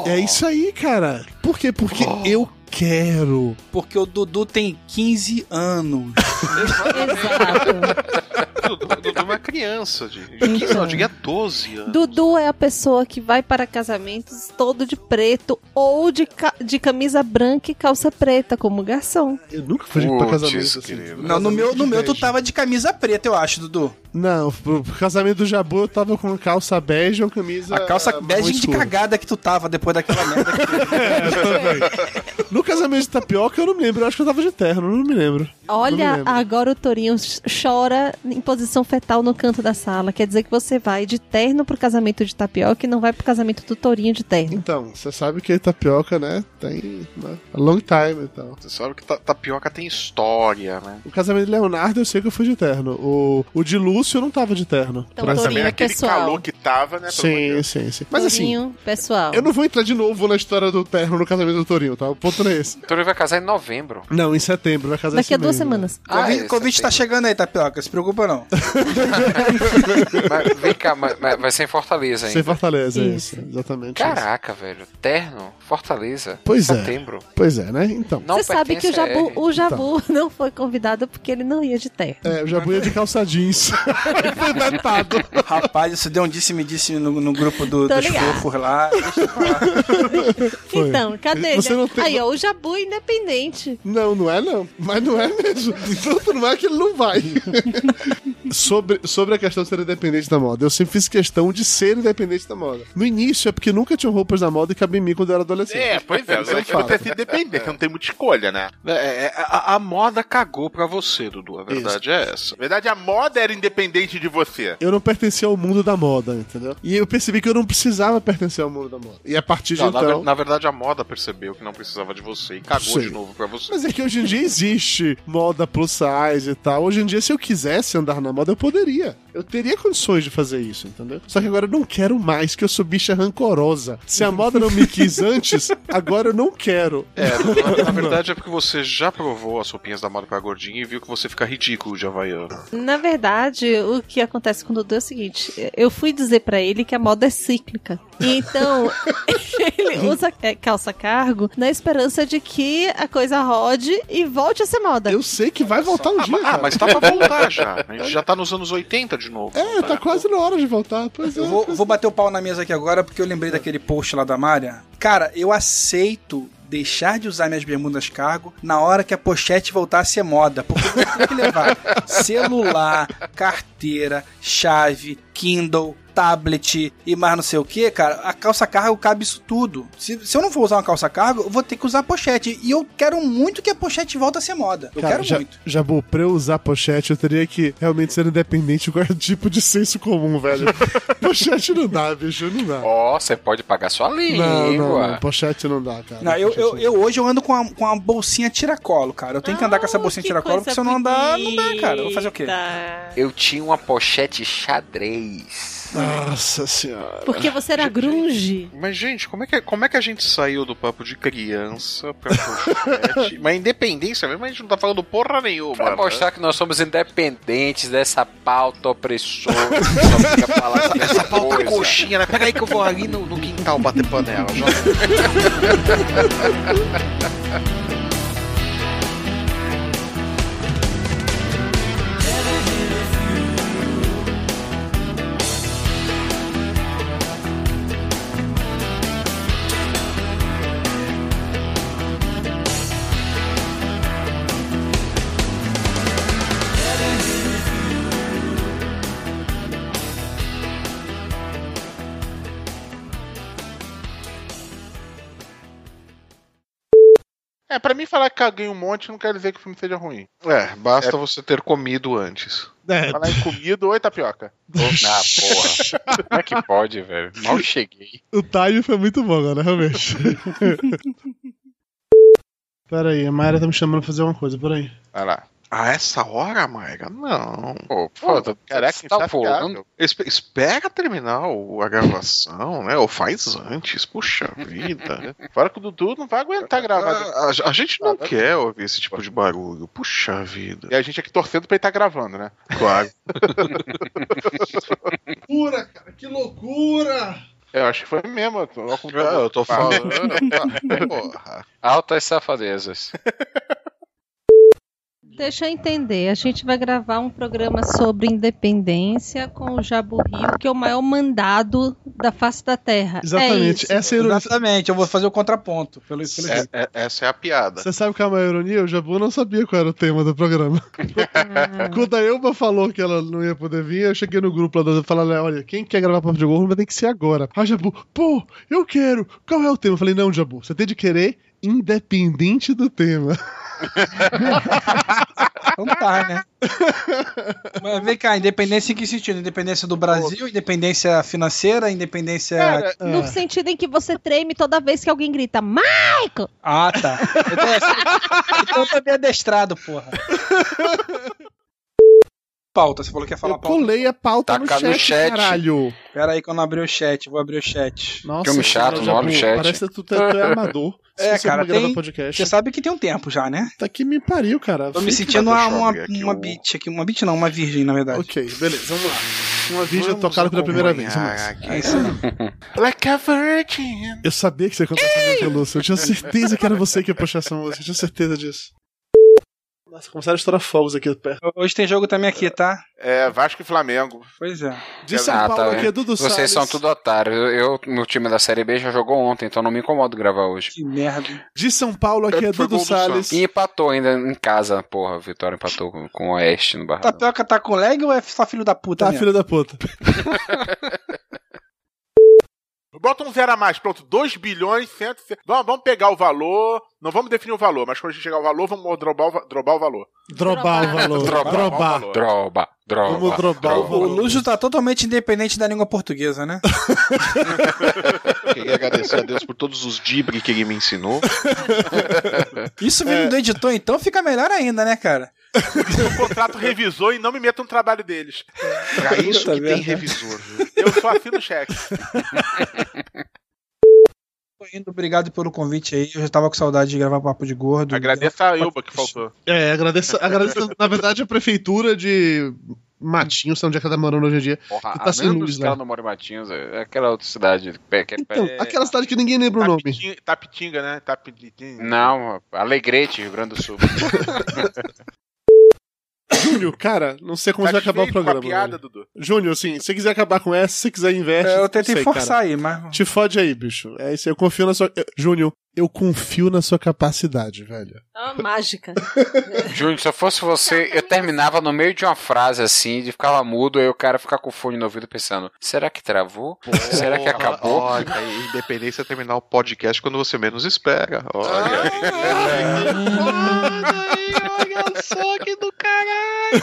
É isso aí, cara. Por quê? Porque eu quero. Porque o Dudu tem 15 anos. Exato. Dudu, Dudu é uma criança de, de 15 Então. não, eu diria 12 anos. Dudu é a pessoa que vai para casamentos todo de preto ou de, ca- de camisa branca e calça preta, como garçom. Eu nunca fui pra Putz, casamento assim. querido. Não, no meu, no meu tu de tava de camisa preta, eu acho, Dudu. Não, pro casamento do Jabu eu tava com calça bege ou camisa. A calça bege de cagada que tu tava depois daquela merda que teve. [LAUGHS] É, também. No casamento de tapioca eu não me lembro, eu acho que eu tava de terno, não me lembro. Não me Olha, lembro. agora o Torinho ch- chora em posição fetal no canto da sala. Quer dizer que você vai de terno pro casamento de tapioca e não vai pro casamento do Torinho de terno. Então, você sabe que tapioca, né, tem né, a long time e tal. Você sabe que ta- tapioca tem história, né? O casamento de Leonardo eu sei que eu fui de terno. O, o de Lúcio eu não tava de terno. Então, exemplo. Torinho é Aquele pessoal. calor que tava, né? Sim, sim, sim. Mas assim, Torinho, pessoal. eu não vou entrar de novo na história do terno no casamento do Torinho, tá? O ponto não é esse. Então vai casar em novembro. Não, em setembro, vai casar Daqui a duas semanas. Ah, Convite, é, convite tá chegando aí, Tapioca. Se preocupa não. [LAUGHS] Mas vem cá, mas- mas vai ser em Fortaleza ainda. Sem Fortaleza, é isso. Exatamente. isso. Caraca, velho. Terno, Fortaleza. Pois é. setembro. Pois é, né? Então. Não Você sabe que o Jabu, o Jabu [LAUGHS] não foi convidado porque ele não ia de terra. É, o Jabu ia de calça jeans. [LAUGHS] Foi vetado. Rapaz, isso deu um disse-me-disse no, no grupo do, Tô dos ligado. fofos lá. Então, cadê Você ele? não tem- Aí, ó, o Jabu é independente. Não, não é não. Mas não é mesmo. Tanto não é que ele não vai. sobre, sobre a questão de ser independente da moda, eu sempre fiz questão de ser independente da moda. No início é porque nunca tinham roupas da moda e cabia em mim quando eu era adolescente. É, pois é, Isso é você ter sido independente, você não tem muita escolha, né? É, é, a, a moda cagou pra você, Dudu. A verdade é essa. Na verdade, a moda era independente de você. Eu não pertencia ao mundo da moda, entendeu? E eu percebi que eu não precisava pertencer ao mundo da moda. E a partir de Não, na, então. ver- na verdade, a moda percebeu que não precisava de você e cagou Sei. de novo pra você. Mas é que hoje em dia existe moda plus size e tal. Hoje em dia, se eu quisesse andar na moda, eu poderia. Eu teria condições de fazer isso, entendeu? Só que agora eu não quero mais, que eu sou bicha rancorosa. Se a moda não me quis [LAUGHS] antes, agora eu não quero. É, na, [LAUGHS] na verdade é porque você já provou as roupinhas da moda pra gordinho e viu que você fica ridículo de havaiano. Na verdade, o que acontece com o Dudu é o seguinte: eu fui dizer pra ele que a moda é cíclica. E então, [LAUGHS] ele usa é, calça cargo na esperança de que a coisa rode e volte a ser moda. Eu sei que vai voltar um dia. Ah, cara. mas tá pra voltar [LAUGHS] já. A gente já tá nos anos 80 de novo. É, tá quase na hora de voltar. Pois é. Eu vou, vou bater o pau na mesa aqui agora porque eu lembrei daquele post lá da Mária. Cara, eu aceito deixar de usar minhas bermudas cargo na hora que a pochete voltar a ser moda. Porque eu tenho que levar [LAUGHS] celular, carteira, chave, Kindle, tablet e mais não sei o que, cara. A calça cargo cabe isso tudo. Se, se eu não for usar uma calça cargo, eu vou ter que usar a pochete. E eu quero muito que a pochete volte a ser moda. Eu Cara, quero já, muito. Jabu, pra eu usar pochete, eu teria que realmente ser independente com tipo de senso comum, velho. [LAUGHS] pochete não dá, bicho, não dá. Ó, você pode pagar sua língua. Não, não, não, pochete não dá, cara. Não, eu, eu, eu hoje eu ando com a, com a bolsinha tiracolo, cara. Eu tenho que andar com essa bolsinha tiracolo, porque se eu não andar, não dá, cara. Eu vou fazer o quê? Eu tinha uma pochete xadrez. Nossa senhora. Porque você era grunge. Mas, gente, como é, que, como é que a gente saiu do papo de criança pra pochete? [LAUGHS] Mas independência mesmo, a gente não tá falando porra nenhuma. Pra né? mostrar que nós somos independentes dessa pauta opressora. que só fica falando [LAUGHS] Essa dessa pauta coisa. coxinha, né? Pega aí que eu vou ali no, no quintal bater panela. [LAUGHS] É, pra mim falar que caguei um monte não quer dizer que o filme seja ruim. É, basta você ter comido antes. É, Falar em comida, oi tapioca. Ah, porra. Como é que pode, velho? Mal cheguei. o time foi muito bom agora, realmente. [LAUGHS] Pera aí, a Mayra tá me chamando pra fazer uma coisa, peraí. Vai lá. A essa hora, Maiga? Não. Pô, Pô, pô, Caraca, tá pulando. Espe- espera terminar o- a gravação, né? Ou faz antes, puxa vida. [LAUGHS] Fora que o Dudu não vai aguentar gravar. A, a- a gente não quer ouvir esse tipo de barulho. Puxa vida. E a gente aqui torcendo pra ele estar gravando, né? Claro. [LAUGHS] Loucura, cara, que loucura! Eu acho que foi mesmo. Eu tô, Ah, eu tô falando. Ah, porra. Altas safadezas. [LAUGHS] Deixa eu entender. A gente vai gravar um programa sobre independência com o Jabu Rio, que é o maior mandado da face da Terra. Exatamente, É essa é a ironia. Exatamente, eu vou fazer o contraponto. Pelo, pelo É- é- essa é a piada. Você sabe qual é a maior ironia? O Jabu não sabia qual era o tema do programa. [LAUGHS] Quando a Elba falou que ela não ia poder vir, eu cheguei no grupo lá do e falei, olha, quem quer gravar Papo de Gorro vai ter que ser agora. Ah, Jabu, pô, eu quero. Qual é o tema? Eu falei, não, Jabu, você tem de querer independente do tema. [LAUGHS] Então tá, né? Mas vem cá, independência em que sentido? Independência do Brasil, independência financeira, independência. Cara, No sentido em que você treme toda vez que alguém grita, Michael! Ah, tá. Então, assim, então eu tô bem adestrado, porra. Pauta, você falou que ia falar Eu pauta. colei a pauta no Taca chat, no chat. Pera Pera aí que eu não abri o chat, vou abrir o chat. Nossa, Filme chato, cara, não olha o chat. Parece que tu, tu é amador. É, esqueci cara, tem... podcast. Você sabe que tem um tempo já, né? Tá que me pariu, cara. Tô me sentindo uma, uma, aqui, uma o- beat aqui. Uma beat não, uma virgem, na verdade. Ok, beleza, vamos lá. Uma vídeo tocada pela primeira vez. É isso. [LAUGHS] Like a virgin. Eu sabia que você ia cantar essa música, Lúcio. Eu tinha certeza que era você que ia puxar essa música. Eu tinha certeza disso. Nossa, começaram a estourar fogos aqui perto. Hoje tem jogo também aqui, tá? É, Vasco e Flamengo. Pois é. De São Ah, Paulo tá aqui é? Dudu Vocês Salles. são tudo otários. Eu, meu time da Série B já jogou ontem, então não me incomodo gravar hoje. Que merda. De São Paulo aqui é, Dudu Salles. E empatou ainda em casa, porra. Vitória empatou com, com o Oeste no Barra. Tapioca tá com lag ou é só filho da puta? Tá, mesmo? filho da puta. [LAUGHS] Bota um zero a mais, pronto. 2 bilhões, 100, vamos, vamos pegar o valor. Não vamos definir o valor, mas quando a gente chegar ao valor, vamos drobar o, drobar o valor. Drobar o valor. Drobar. Drobar. Droba, droba. Vamos drobar o O valor. Lúcio tá totalmente independente da língua portuguesa, né? [LAUGHS] Queria agradecer a Deus por todos os dibres que ele me ensinou. Isso vindo do editor, então fica melhor ainda, né, cara? [LAUGHS] O contrato revisor e não me meta no trabalho deles. Pra isso Puta que merda. tem revisor. viu? Eu só assino cheque. Tô indo, obrigado pelo convite aí. Eu já tava com saudade de gravar Papo de Gordo. Agradeça a Elba que faltou. É, agradeço, agradeço na verdade, a prefeitura de Matinhos, sei onde é que ela tá morando hoje em dia. Porra, que tá sem menos luz que lá. ela não mora em Matinhos, é aquela outra cidade. é Então, pé- aquela cidade que ninguém lembra o nome. Tapitinga, Tapitinga, né? Tapitinga. Não, Alegrete, Rio Grande do Sul. [LAUGHS] Júnior, cara, não sei como Tá vai acabar o desfeito com a programa. piada, velho. Dudu? Júnior, assim, se você quiser acabar com essa, se você quiser investe. É, eu tentei sei, forçar cara. aí, mas. Te fode aí, bicho. É isso aí, eu confio na sua. Júnior, eu confio na sua capacidade, velho. É uma mágica. [LAUGHS] Júnior, se eu fosse você, eu terminava no meio de uma frase assim, de ficava mudo, aí o cara ficar com o fone no ouvido pensando: será que travou? será que acabou? Olha, aí, independência é terminar o podcast quando você menos espera. Olha. [LAUGHS] Olha só que do caralho!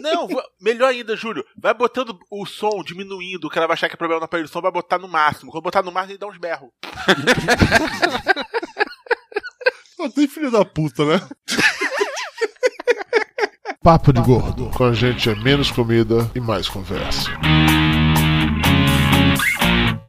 Não, melhor ainda, Júlio. Vai botando o som diminuindo, o cara vai achar que é problema na aparelho de som, vai botar no máximo. Quando botar no máximo, ele dá uns berros. Só tem filho da puta, né? Papo de Gordo. Com a gente é menos comida e mais conversa.